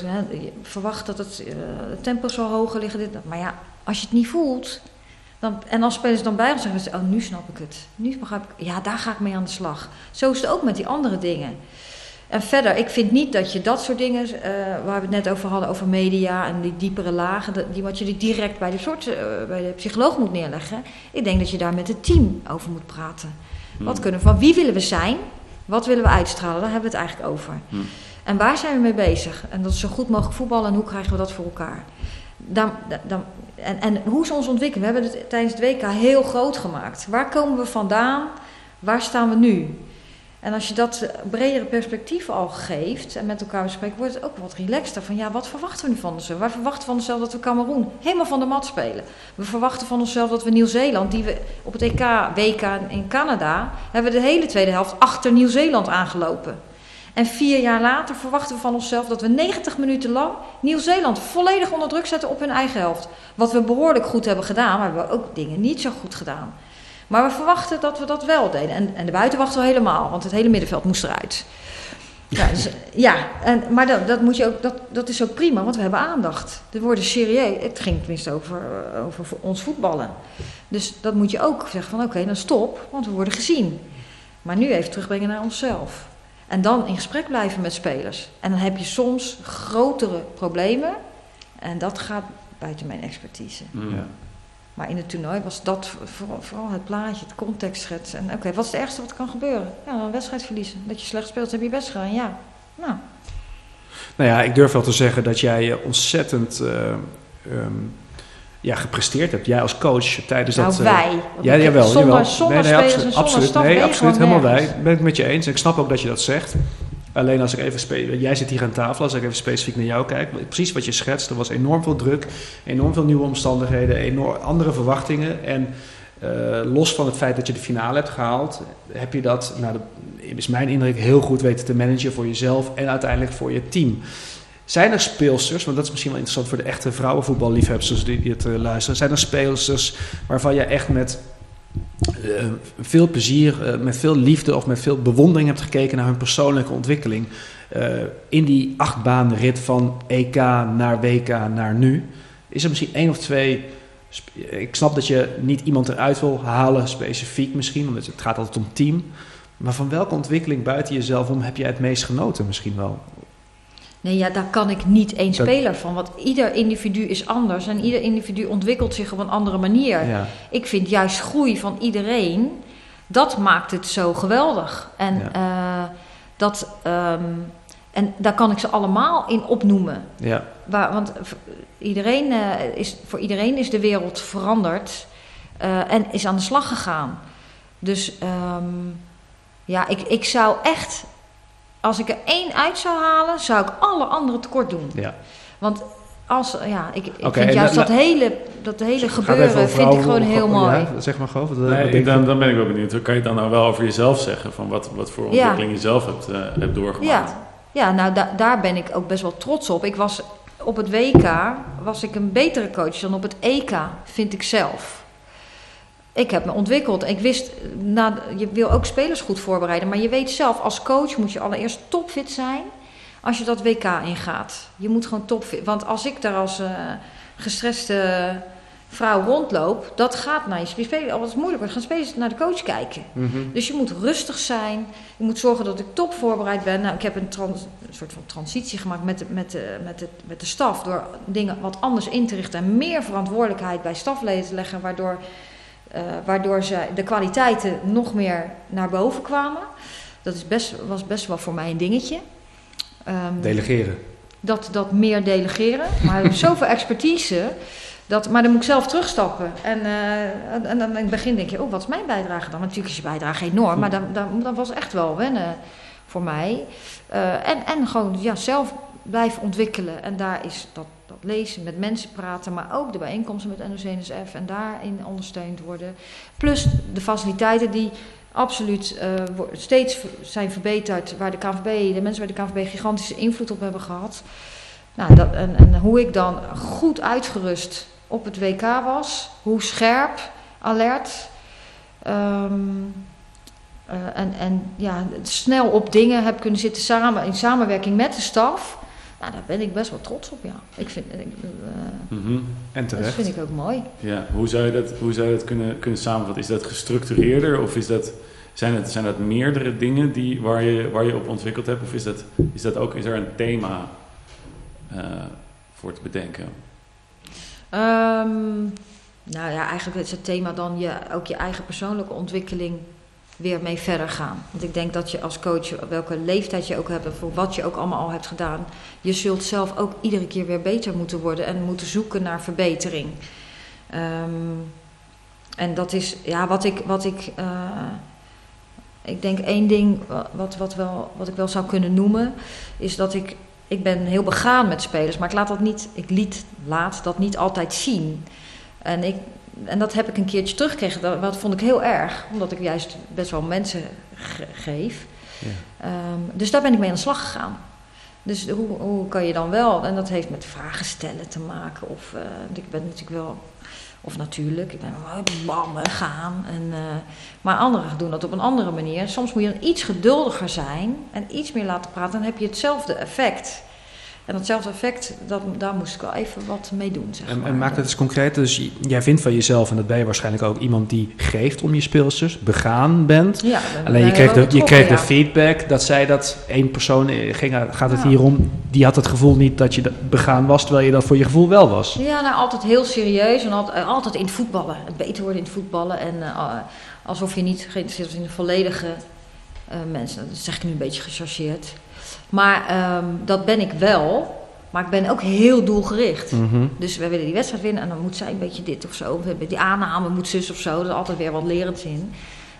verwacht dat het, eh, het tempo zal hoger liggen. Dit. Maar ja, als je het niet voelt... Dan, en als spelers dan bij ons zeggen, ze, oh nu snap ik het. Nu begrijp ik, ja daar ga ik mee aan de slag. Zo is het ook met die andere dingen. En verder, ik vind niet dat je dat soort dingen, eh, waar we het net over hadden, over media en die diepere lagen, dat- die, wat je die direct bij de, soort, eh, bij de psycholoog moet neerleggen. Ik denk dat je daar met het team over moet praten. Wat Hmm. kunnen we van wie willen we zijn? Wat willen we uitstralen? Daar hebben we het eigenlijk over. Hmm. En waar zijn we mee bezig? En dat is zo goed mogelijk voetballen en hoe krijgen we dat voor elkaar? Dan, dan, en, en hoe is ons ontwikkeling? We hebben het tijdens het WK heel groot gemaakt. Waar komen we vandaan? Waar staan we nu? En als je dat bredere perspectief al geeft en met elkaar bespreekt, wordt het ook wat relaxter. Van ja, wat verwachten we nu van onszelf? Wij verwachten van onszelf dat we Cameroen helemaal van de mat spelen. We verwachten van onszelf dat we Nieuw-Zeeland, die we op het EK, WK in Canada, hebben de hele tweede helft achter Nieuw-Zeeland aangelopen. En vier jaar later verwachten we van onszelf dat we 90 minuten lang Nieuw-Zeeland volledig onder druk zetten op hun eigen helft. Wat we behoorlijk goed hebben gedaan, maar we hebben ook dingen niet zo goed gedaan. Maar we verwachten dat we dat wel deden. En, en de buitenwacht al helemaal, want het hele middenveld moest eruit. Ja, dus, ja en, maar dat, dat, moet je ook, dat, dat is ook prima, want we hebben aandacht. We worden serieus. Het ging tenminste over, over ons voetballen. Dus dat moet je ook zeggen van oké, dan stop, want we worden gezien. Maar nu even terugbrengen naar onszelf. En dan in gesprek blijven met spelers. En dan heb je soms grotere problemen. En dat gaat buiten mijn expertise. Hmm. Ja. Maar in het toernooi was dat vooral, vooral het plaatje, het context schetsen. En oké, wat is het ergste wat kan gebeuren? Ja, een wedstrijd verliezen. Dat je slecht speelt, heb je best gedaan. Ja, nou, Nou ja, ik durf wel te zeggen dat jij eh, ontzettend eh, ehm, ja, gepresteerd hebt. Jij als coach tijdens nou dat... eh, wij. Want ja, jawel, zonder, jawel. zonder nee, nee, spelers absoluut, en zonder absoluut, staf nee, absoluut, helemaal nergens. bij. Ben ik met je eens. En ik snap ook dat je dat zegt. Alleen als ik even jij zit hier aan tafel, als ik even specifiek naar jou kijk, precies wat je schetst, er was enorm veel druk, enorm veel nieuwe omstandigheden, enorm andere verwachtingen. En eh, los van het feit dat je de finale hebt gehaald, heb je dat, nou, is mijn indruk, heel goed weten te managen voor jezelf en uiteindelijk voor je team. Zijn er speelsters, want dat is misschien wel interessant voor de echte vrouwenvoetballiefhebbers die, het eh, luisteren. Zijn er speelsters waarvan jij echt met veel plezier, eh, met veel liefde of met veel bewondering hebt gekeken naar hun persoonlijke ontwikkeling. eh, in die achtbaanrit van EK naar WK naar nu. Is er misschien één of twee. Ik snap dat je niet iemand eruit wil halen, specifiek misschien, omdat het gaat altijd om team. Maar van welke ontwikkeling buiten jezelf om heb jij het meest genoten misschien wel? Nee, ja, daar kan ik niet één Dat- speler van. Want ieder individu is anders en ieder individu ontwikkelt zich op een andere manier. Ja, Ik vind juist groei van iedereen, dat maakt het zo geweldig. En, eh, dat, ehm, en daar kan ik ze allemaal in opnoemen. ja, Waar, want iedereen, eh, is, voor iedereen is de wereld veranderd eh, en is aan de slag gegaan. Dus ehm, ja, ik, ik zou echt, als ik er één uit zou halen, zou ik alle anderen tekort doen. ja. Want als, ja, ik, vind juist dat hele, dat hele gebeuren vind ik gewoon heel mooi. Ja, zeg maar gewoon. Nee, dan, dan ben ik wel benieuwd. Kan je dan nou wel over jezelf zeggen? Van wat, wat voor Ja. ontwikkeling je zelf hebt, eh, hebt doorgemaakt? Ja, ja nou da- daar ben ik ook best wel trots op. Ik was op het WK was ik een betere coach dan op het EK, vind ik zelf. Ik heb me ontwikkeld. Ik wist, nou, je wil ook spelers goed voorbereiden, maar je weet zelf, als coach moet je allereerst topfit zijn als je dat WK ingaat. Je moet gewoon topfit. Want als ik daar als eh, gestreste vrouw rondloop, dat gaat naar je spelers. Als het moeilijk wordt, gaan spelers naar de coach kijken. Mhm. Dus je moet rustig zijn. Je moet zorgen dat ik top voorbereid ben. Nou, ik heb een, trans- een soort van transitie gemaakt met de, met, de, met, de, met de staf. Door dingen wat anders in te richten en meer verantwoordelijkheid bij stafleden te leggen. Waardoor, eh, waardoor ze de kwaliteiten nog meer naar boven kwamen. Dat is best, was best wel voor mij een dingetje. Ehm, Delegeren. dat, dat meer delegeren. Maar zoveel expertise. Dat, maar dan moet ik zelf terugstappen. En, eh, en, dan in het begin denk je, oh, wat is mijn bijdrage dan? Natuurlijk is je bijdrage enorm, maar dat, dat, dat was echt wel wennen voor mij. Eh, en, en gewoon ja, zelf blijven ontwikkelen. En daar is dat, dat lezen, met mensen praten, maar ook de bijeenkomsten met NOC-NSF en daarin ondersteund worden. Plus de faciliteiten die absoluut eh, steeds zijn verbeterd, waar de KNVB, de mensen bij de KNVB gigantische invloed op hebben gehad. Nou, dat, en, en hoe ik dan goed uitgerust op het WK was, hoe scherp, alert. ehm, eh, en, en ja, snel op dingen heb kunnen zitten samen, in samenwerking met de staf. Nou, daar ben ik best wel trots op, ja. Ik vind, ik, eh, Mhm. En dat terecht. vind ik ook mooi. Ja, hoe zou je dat, hoe zou je dat kunnen, kunnen samenvatten? Is dat gestructureerder of is dat, zijn, het, zijn dat meerdere dingen die, waar, je, waar je op ontwikkeld hebt? Of is, dat, is, dat ook, is er een thema eh, voor te bedenken? Ehm, nou ja, eigenlijk is het thema dan je, ook je eigen persoonlijke ontwikkeling weer mee verder gaan. Want ik denk dat je als coach, welke leeftijd je ook hebt en voor wat je ook allemaal al hebt gedaan, je zult zelf ook iedere keer weer beter moeten worden en moeten zoeken naar verbetering. Ehm, en dat is ja, wat ik, wat ik, eh, ik denk één ding wa- wat, wat, wel, wat ik wel zou kunnen noemen, is dat ik, ik ben heel begaan met spelers, maar ik laat dat niet, ik liet, laat dat niet altijd zien. En, ik, en dat heb ik een keertje teruggekregen, dat, dat vond ik heel erg, omdat ik juist best wel mensen ge- geef. Ja. Ehm, dus daar ben ik mee aan de slag gegaan. Dus hoe, hoe kan je dan wel, en dat heeft met vragen stellen te maken, of eh, ik ben natuurlijk wel, of natuurlijk, ik ben bammen gaan. En, eh, maar anderen doen dat op een andere manier. Soms moet je dan iets geduldiger zijn en iets meer laten praten, dan heb je hetzelfde effect. En datzelfde effect, dat, daar moest ik wel even wat mee doen. Zeg En, maar. en maak het eens concreet. Dus jij vindt van jezelf, en dat ben je waarschijnlijk ook, iemand die geeft om je speelsters, begaan bent. Ja, ben- Alleen je kreeg, de, je kreeg de feedback dat zij dat één persoon, eh, ging, gaat het Ja. hier om, die had het gevoel niet dat je begaan was, terwijl je dat voor je gevoel wel was. Ja, nou, altijd heel serieus en altijd, eh, altijd in het voetballen. Het beter worden in het voetballen. En eh, alsof je niet geïnteresseerd was in de volledige mensen. Dat zeg ik nu een beetje gechargeerd. Maar ehm, dat ben ik wel. Maar ik ben ook heel doelgericht. Mhm. Dus we willen die wedstrijd winnen en dan moet zij een beetje dit of zo. We hebben Die aanname moet zus of zo. Er is altijd weer wat lerends in.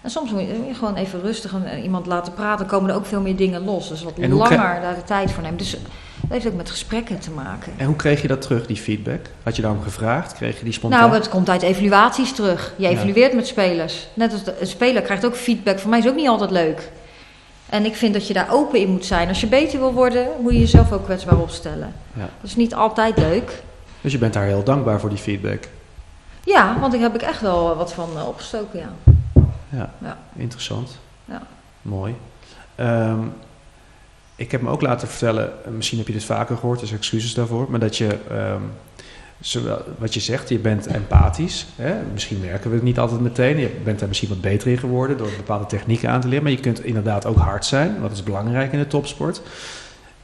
En soms moet je gewoon even rustig en, iemand laten praten. Dan komen er ook veel meer dingen los. Dus wat langer daar de tijd voor nemen. Dus dat heeft ook met gesprekken te maken. En hoe kreeg je dat terug, die feedback? Had je daarom gevraagd? Kreeg je die spontaan? Nou, het komt uit evaluaties terug. Je Ja. evalueert met spelers. Net als de, een speler krijgt ook feedback. Voor mij is ook niet altijd leuk. En ik vind dat je daar open in moet zijn. Als je beter wil worden, moet je jezelf ook kwetsbaar opstellen. Ja. Dat is niet altijd leuk. Dus je bent daar heel dankbaar voor die feedback. Ja, want daar heb ik echt wel wat van eh, opgestoken, ja. Ja, Ja. interessant. Ja. Mooi. Ehm, ik heb me ook laten vertellen, eh, misschien heb je dit vaker gehoord, dus excuses daarvoor, maar dat je, ehm, zowel, wat je zegt, je bent empathisch. Hè? Misschien merken we het niet altijd meteen. Je bent er misschien wat beter in geworden door bepaalde technieken aan te leren, maar je kunt inderdaad ook hard zijn, wat is belangrijk in de topsport.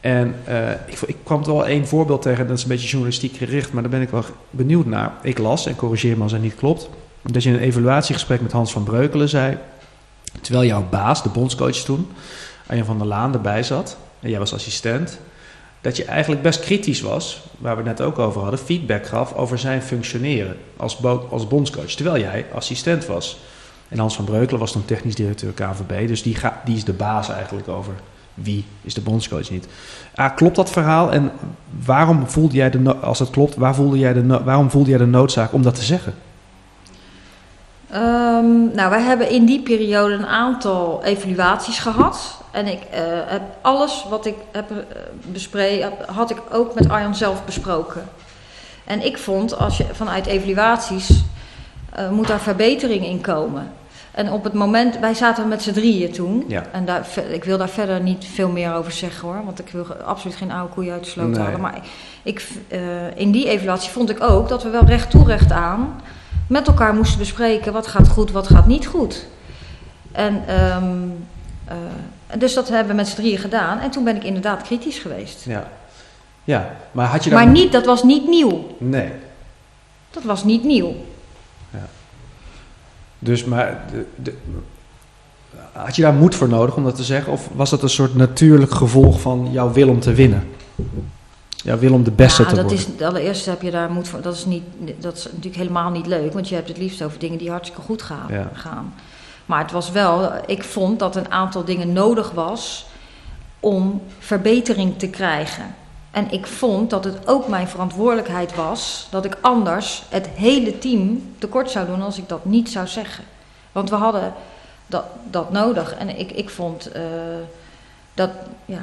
En eh, ik, ik kwam er wel één voorbeeld tegen, dat is een beetje journalistiek gericht, maar daar ben ik wel benieuwd naar. Ik las, en corrigeer me als het niet klopt, dat je in een evaluatiegesprek met Hans van Breukelen zei, terwijl jouw baas, de bondscoach toen, Arjan van der Laan erbij zat, en jij was assistent, dat je eigenlijk best kritisch was, waar we het net ook over hadden, feedback gaf over zijn functioneren als, als bondscoach, terwijl jij assistent was. En Hans van Breukelen was dan technisch directeur KVB, dus die, ga, die is de baas eigenlijk over wie is de bondscoach niet. Ah, klopt dat verhaal en waarom voelde jij de, als dat klopt, waar voelde jij de waarom voelde jij de noodzaak om dat te zeggen? Ehm, nou, wij hebben in die periode een aantal evaluaties gehad. En ik eh, heb alles wat ik heb eh, bespreken, had ik ook met Arjan zelf besproken. En ik vond, als je vanuit evaluaties, eh, moet daar verbetering in komen. En op het moment, wij zaten met z'n drieën toen. Ja. En daar, ik wil daar verder niet veel meer over zeggen hoor. Want ik wil absoluut geen oude koeien uit de sloot Nee. halen. Maar ik, in die evaluatie vond ik ook dat we wel recht toe recht aan met elkaar moesten bespreken wat gaat goed, wat gaat niet goed. En ehm, eh, dus dat hebben we met z'n drieën gedaan. En toen ben ik inderdaad kritisch geweest. Ja. Ja, maar had je daar... Maar niet, dat was niet nieuw. Nee. Dat was niet nieuw. Dus, maar... De, de- had je daar moed voor nodig om dat te zeggen? Of was dat een soort natuurlijk gevolg van jouw wil om te winnen? Jouw wil om de beste ja, te dat worden? is, allereerst heb je daar moed voor. Dat is, niet, dat is natuurlijk helemaal niet leuk, want je hebt het liefst over dingen die hartstikke goed gaan. Ja. gaan. Maar het was wel, ik vond dat een aantal dingen nodig was om verbetering te krijgen. En ik vond dat het ook mijn verantwoordelijkheid was dat ik anders het hele team tekort zou doen als ik dat niet zou zeggen. Want we hadden dat, dat nodig. En ik, ik vond eh, dat, ja,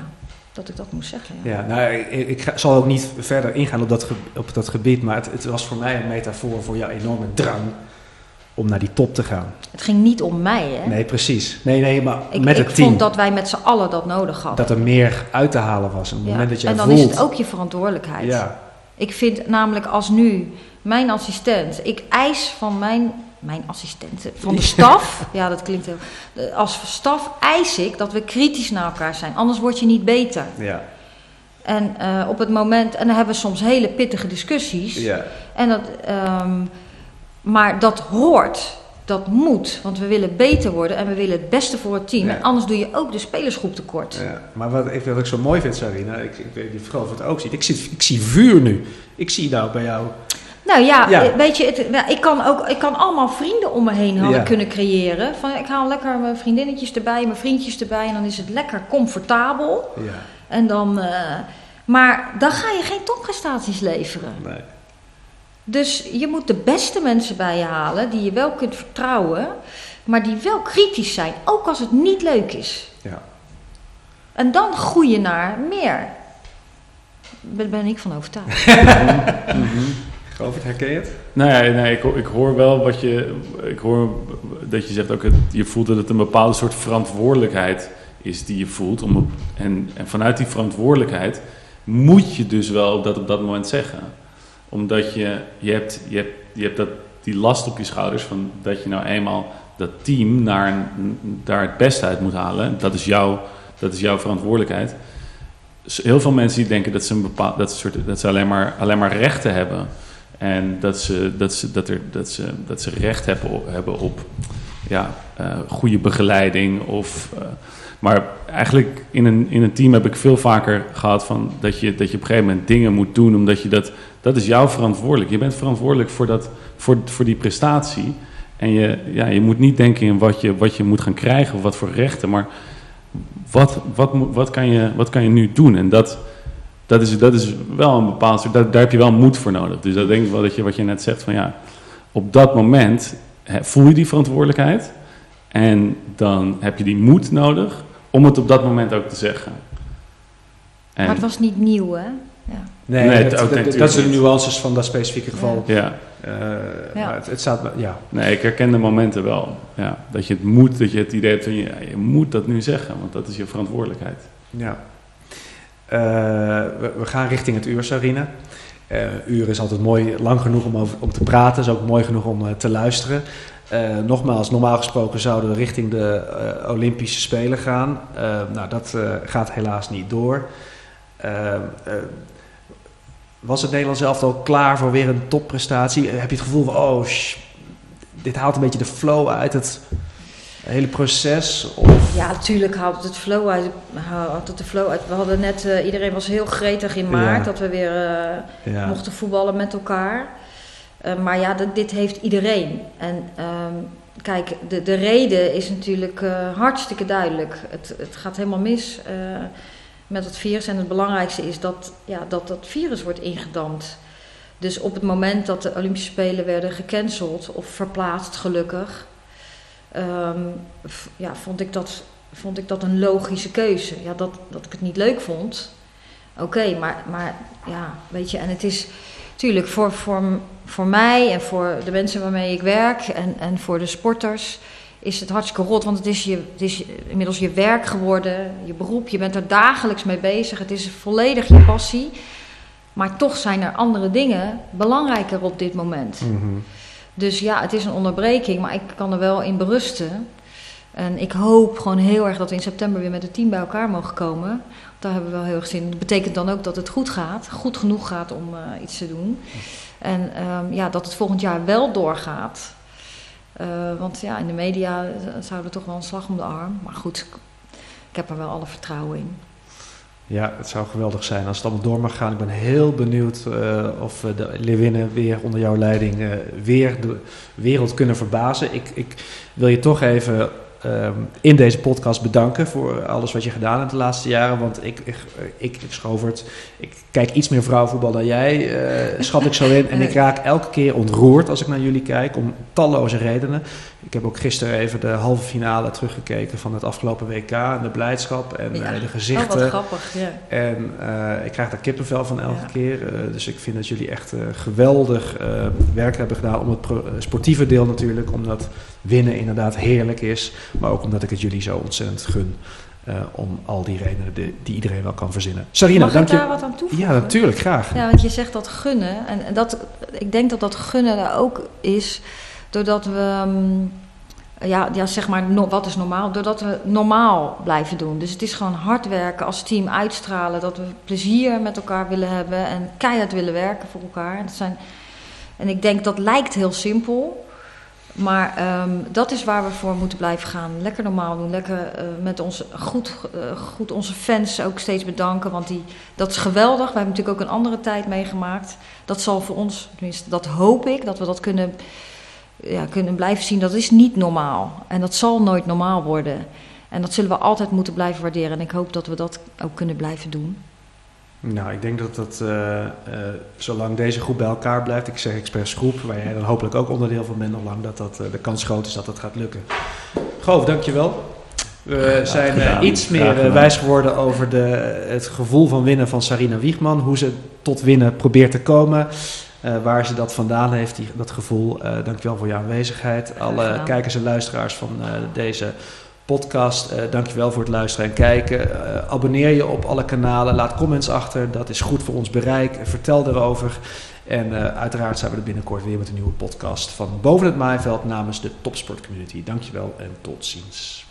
dat ik dat moest zeggen. Ja. Ja, nou, ik, ik ga- zal ook niet verder ingaan op dat, ge- op dat gebied, maar het, het was voor mij een metafoor voor jouw enorme drang om naar die top te gaan. Het ging niet om mij, hè? Nee, precies. Nee, nee, maar ik met ik het team. vond dat wij met z'n allen dat nodig hadden. dat er meer uit te halen was. En op het Ja. moment dat jij en dan voelt... is het ook je verantwoordelijkheid. Ja, Ik vind namelijk als nu mijn assistent, ik eis van mijn, mijn assistenten, van de staf, ja dat klinkt heel, als staf eis ik dat we kritisch naar elkaar zijn, anders word je niet beter. ja, En eh, op het moment, en dan hebben we soms hele pittige discussies, ja. en dat, ehm, maar dat hoort, dat moet, want we willen beter worden en we willen het beste voor het team. Ja. En anders doe je ook de spelersgroep tekort. ja. Maar wat ik, wat ik zo mooi vind, Sarina, ik, ik weet niet of je het ook ziet. Ik, zit, ik zie vuur nu. Ik zie nou bij jou... Nou ja, Ja. eh, weet je, het, nou, ik, kan ook, ik kan allemaal vrienden om me heen hadden Ja. kunnen creëren. Van, ik haal lekker mijn vriendinnetjes erbij, mijn vriendjes erbij en dan is het lekker comfortabel. Ja, En dan, eh, maar dan ga je geen topprestaties leveren. nee. Dus je moet de beste mensen bij je halen die je wel kunt vertrouwen, maar die wel kritisch zijn, ook als het niet leuk is. Ja. En dan groei je naar meer. Daar ben ik van overtuigd. Govert, herken je het? Ja, nee, ik, ik hoor wel wat je. Ik hoor dat je zegt ook, je voelt dat het een bepaalde soort verantwoordelijkheid is die je voelt. Om en, en vanuit die verantwoordelijkheid moet je dus wel dat op dat moment zeggen. Omdat je, je hebt, je hebt, je hebt dat, die last op je schouders van dat je nou eenmaal dat team naar daar het beste uit moet halen. Dat is, jouw, dat is jouw verantwoordelijkheid. Heel veel mensen die denken dat ze, een bepaald, dat soort, dat ze alleen, maar, alleen maar rechten hebben. En dat ze, dat ze, dat er, dat ze, dat ze recht hebben op, hebben op ja, eh, goede begeleiding. Of, eh, maar eigenlijk in een, in een team heb ik veel vaker gehad van dat je, dat je op een gegeven moment dingen moet doen. Omdat je dat, dat is jouw verantwoordelijk. Je bent verantwoordelijk voor, dat, voor, voor die prestatie. En je, ja, je moet niet denken in wat je, wat je moet gaan krijgen of wat voor rechten. Maar wat, wat, wat, kan, je, wat kan je nu doen? En dat, dat, is, dat is wel een bepaald soort, daar, daar heb je wel moed voor nodig. Dus dat denk ik wel dat je wat je net zegt van ja, op dat moment voel je die verantwoordelijkheid. En dan heb je die moed nodig om het op dat moment ook te zeggen. En, Maar het was niet nieuw, hè? Ja. Nee, Nee, dat, het dat- zijn de nuances van dat specifieke geval. ja, Eh, Ja. Maar het, het staat... Ja, nee, ik herken de momenten wel. Ja, dat je het moet, dat je het idee hebt van ja, je moet dat nu zeggen, want dat is je verantwoordelijkheid. Ja. Eh, we, gaan richting het uur, Sarina. Eh uur is altijd mooi, lang genoeg om, om te praten, is ook mooi genoeg om eh, te luisteren. Nogmaals, normaal gesproken zouden we richting de Olympische Spelen gaan. Nou, dat gaat helaas niet door. Eh, eh, was het Nederlands elftal klaar voor weer een topprestatie? Heb je het gevoel van, oh, dit haalt een beetje de flow uit het hele proces? Of, Ja, natuurlijk haalt het het flow uit. Haalt het de flow uit. We hadden net, eh, iedereen was heel gretig in maart Ja. dat we weer eh, ja. mochten voetballen met elkaar. Eh, maar ja, dat- dit heeft iedereen. En ehm, kijk, de, de reden is natuurlijk hartstikke duidelijk. Het, het gaat helemaal mis met het virus. En het belangrijkste is dat, ja, dat dat virus wordt ingedampt. Dus op het moment dat de Olympische Spelen werden gecanceld of verplaatst, gelukkig, ehm, ja, vond, ik dat, vond ik dat een logische keuze. Ja, dat, dat ik het niet leuk vond, oké, maar, maar ja, weet je, en het is natuurlijk voor, voor, voor mij en voor de mensen waarmee ik werk en, en voor de sporters, is het hartstikke rot. Want het is, je, het is inmiddels je werk geworden, je beroep. Je bent er dagelijks mee bezig. Het is volledig je passie. Maar toch zijn er andere dingen belangrijker op dit moment. Mhm. Dus ja, het is een onderbreking, maar ik kan er wel in berusten. En ik hoop gewoon heel erg dat we in september weer met het team bij elkaar mogen komen. Daar hebben we wel heel erg zin in. Dat betekent dan ook dat het goed gaat, goed genoeg gaat om uh, iets te doen. En um, ja, dat het volgend jaar wel doorgaat. Uh, want ja, in de media zouden toch wel een slag om de arm. Maar goed, ik heb er wel alle vertrouwen in. Ja, het zou geweldig zijn als het allemaal door mag gaan. Ik ben heel benieuwd uh, of de Leeuwinnen weer onder jouw leiding uh, weer de wereld kunnen verbazen. Ik, ik wil je toch even um, in deze podcast bedanken voor alles wat je gedaan hebt de laatste jaren. Want ik, ik, ik, ik Schovert, ik kijk iets meer vrouwenvoetbal dan jij, uh, schat ik zo in. En ik raak elke keer ontroerd als ik naar jullie kijk, om talloze redenen. Ik heb ook gisteren even de halve finale teruggekeken van het afgelopen WK. En de blijdschap en ja, uh, de gezichten. Oh, wat grappig, ja. En uh, ik krijg daar kippenvel van elke ja. keer. Uh, dus ik vind dat jullie echt geweldig werk hebben gedaan. Om het sportieve deel natuurlijk. Omdat winnen inderdaad heerlijk is. Maar ook omdat ik het jullie zo ontzettend gun. Om al die redenen die, die, iedereen wel kan verzinnen. Sarina, Mag dank ik daar wat aan toevoegen? Ja, natuurlijk, graag. Ja, want je zegt dat gunnen. En, dat, ik denk dat dat gunnen er ook is doordat we... Um, ja, ja, zeg maar, wat is normaal? Doordat we normaal blijven doen. Dus het is gewoon hard werken als team uitstralen. Dat we plezier met elkaar willen hebben en keihard willen werken voor elkaar. Dat zijn, en ik denk dat lijkt heel simpel. Maar um, dat is waar we voor moeten blijven gaan. Lekker normaal doen. Lekker uh, met ons goed, uh, goed onze fans ook steeds bedanken. Want die, dat is geweldig. We hebben natuurlijk ook een andere tijd meegemaakt. Dat zal voor ons, tenminste, dat hoop ik, dat we dat kunnen, ja, kunnen blijven zien. Dat is niet normaal. En dat zal nooit normaal worden. En dat zullen we altijd moeten blijven waarderen. En ik hoop dat we dat ook kunnen blijven doen. Nou, ik denk dat dat, uh, uh, zolang deze groep bij elkaar blijft, ik zeg expres groep, waar jij dan hopelijk ook onderdeel van bent nog lang, dat, dat uh, de kans groot is dat dat gaat lukken. Goof, dankjewel. We zijn iets meer wijs geworden over de, het gevoel van winnen van Sarina Wiegman, hoe ze tot winnen probeert te komen. Waar ze dat vandaan heeft, die, dat gevoel. dankjewel voor je aanwezigheid. Alle kijkers en luisteraars van deze podcast. Uh, dankjewel voor het luisteren en kijken. Uh, abonneer je op alle kanalen. Laat comments achter. Dat is goed voor ons bereik. Vertel erover. En uh, uiteraard zijn we er binnenkort weer met een nieuwe podcast van Boven het Maaiveld namens de Topsport Community. Dankjewel en tot ziens.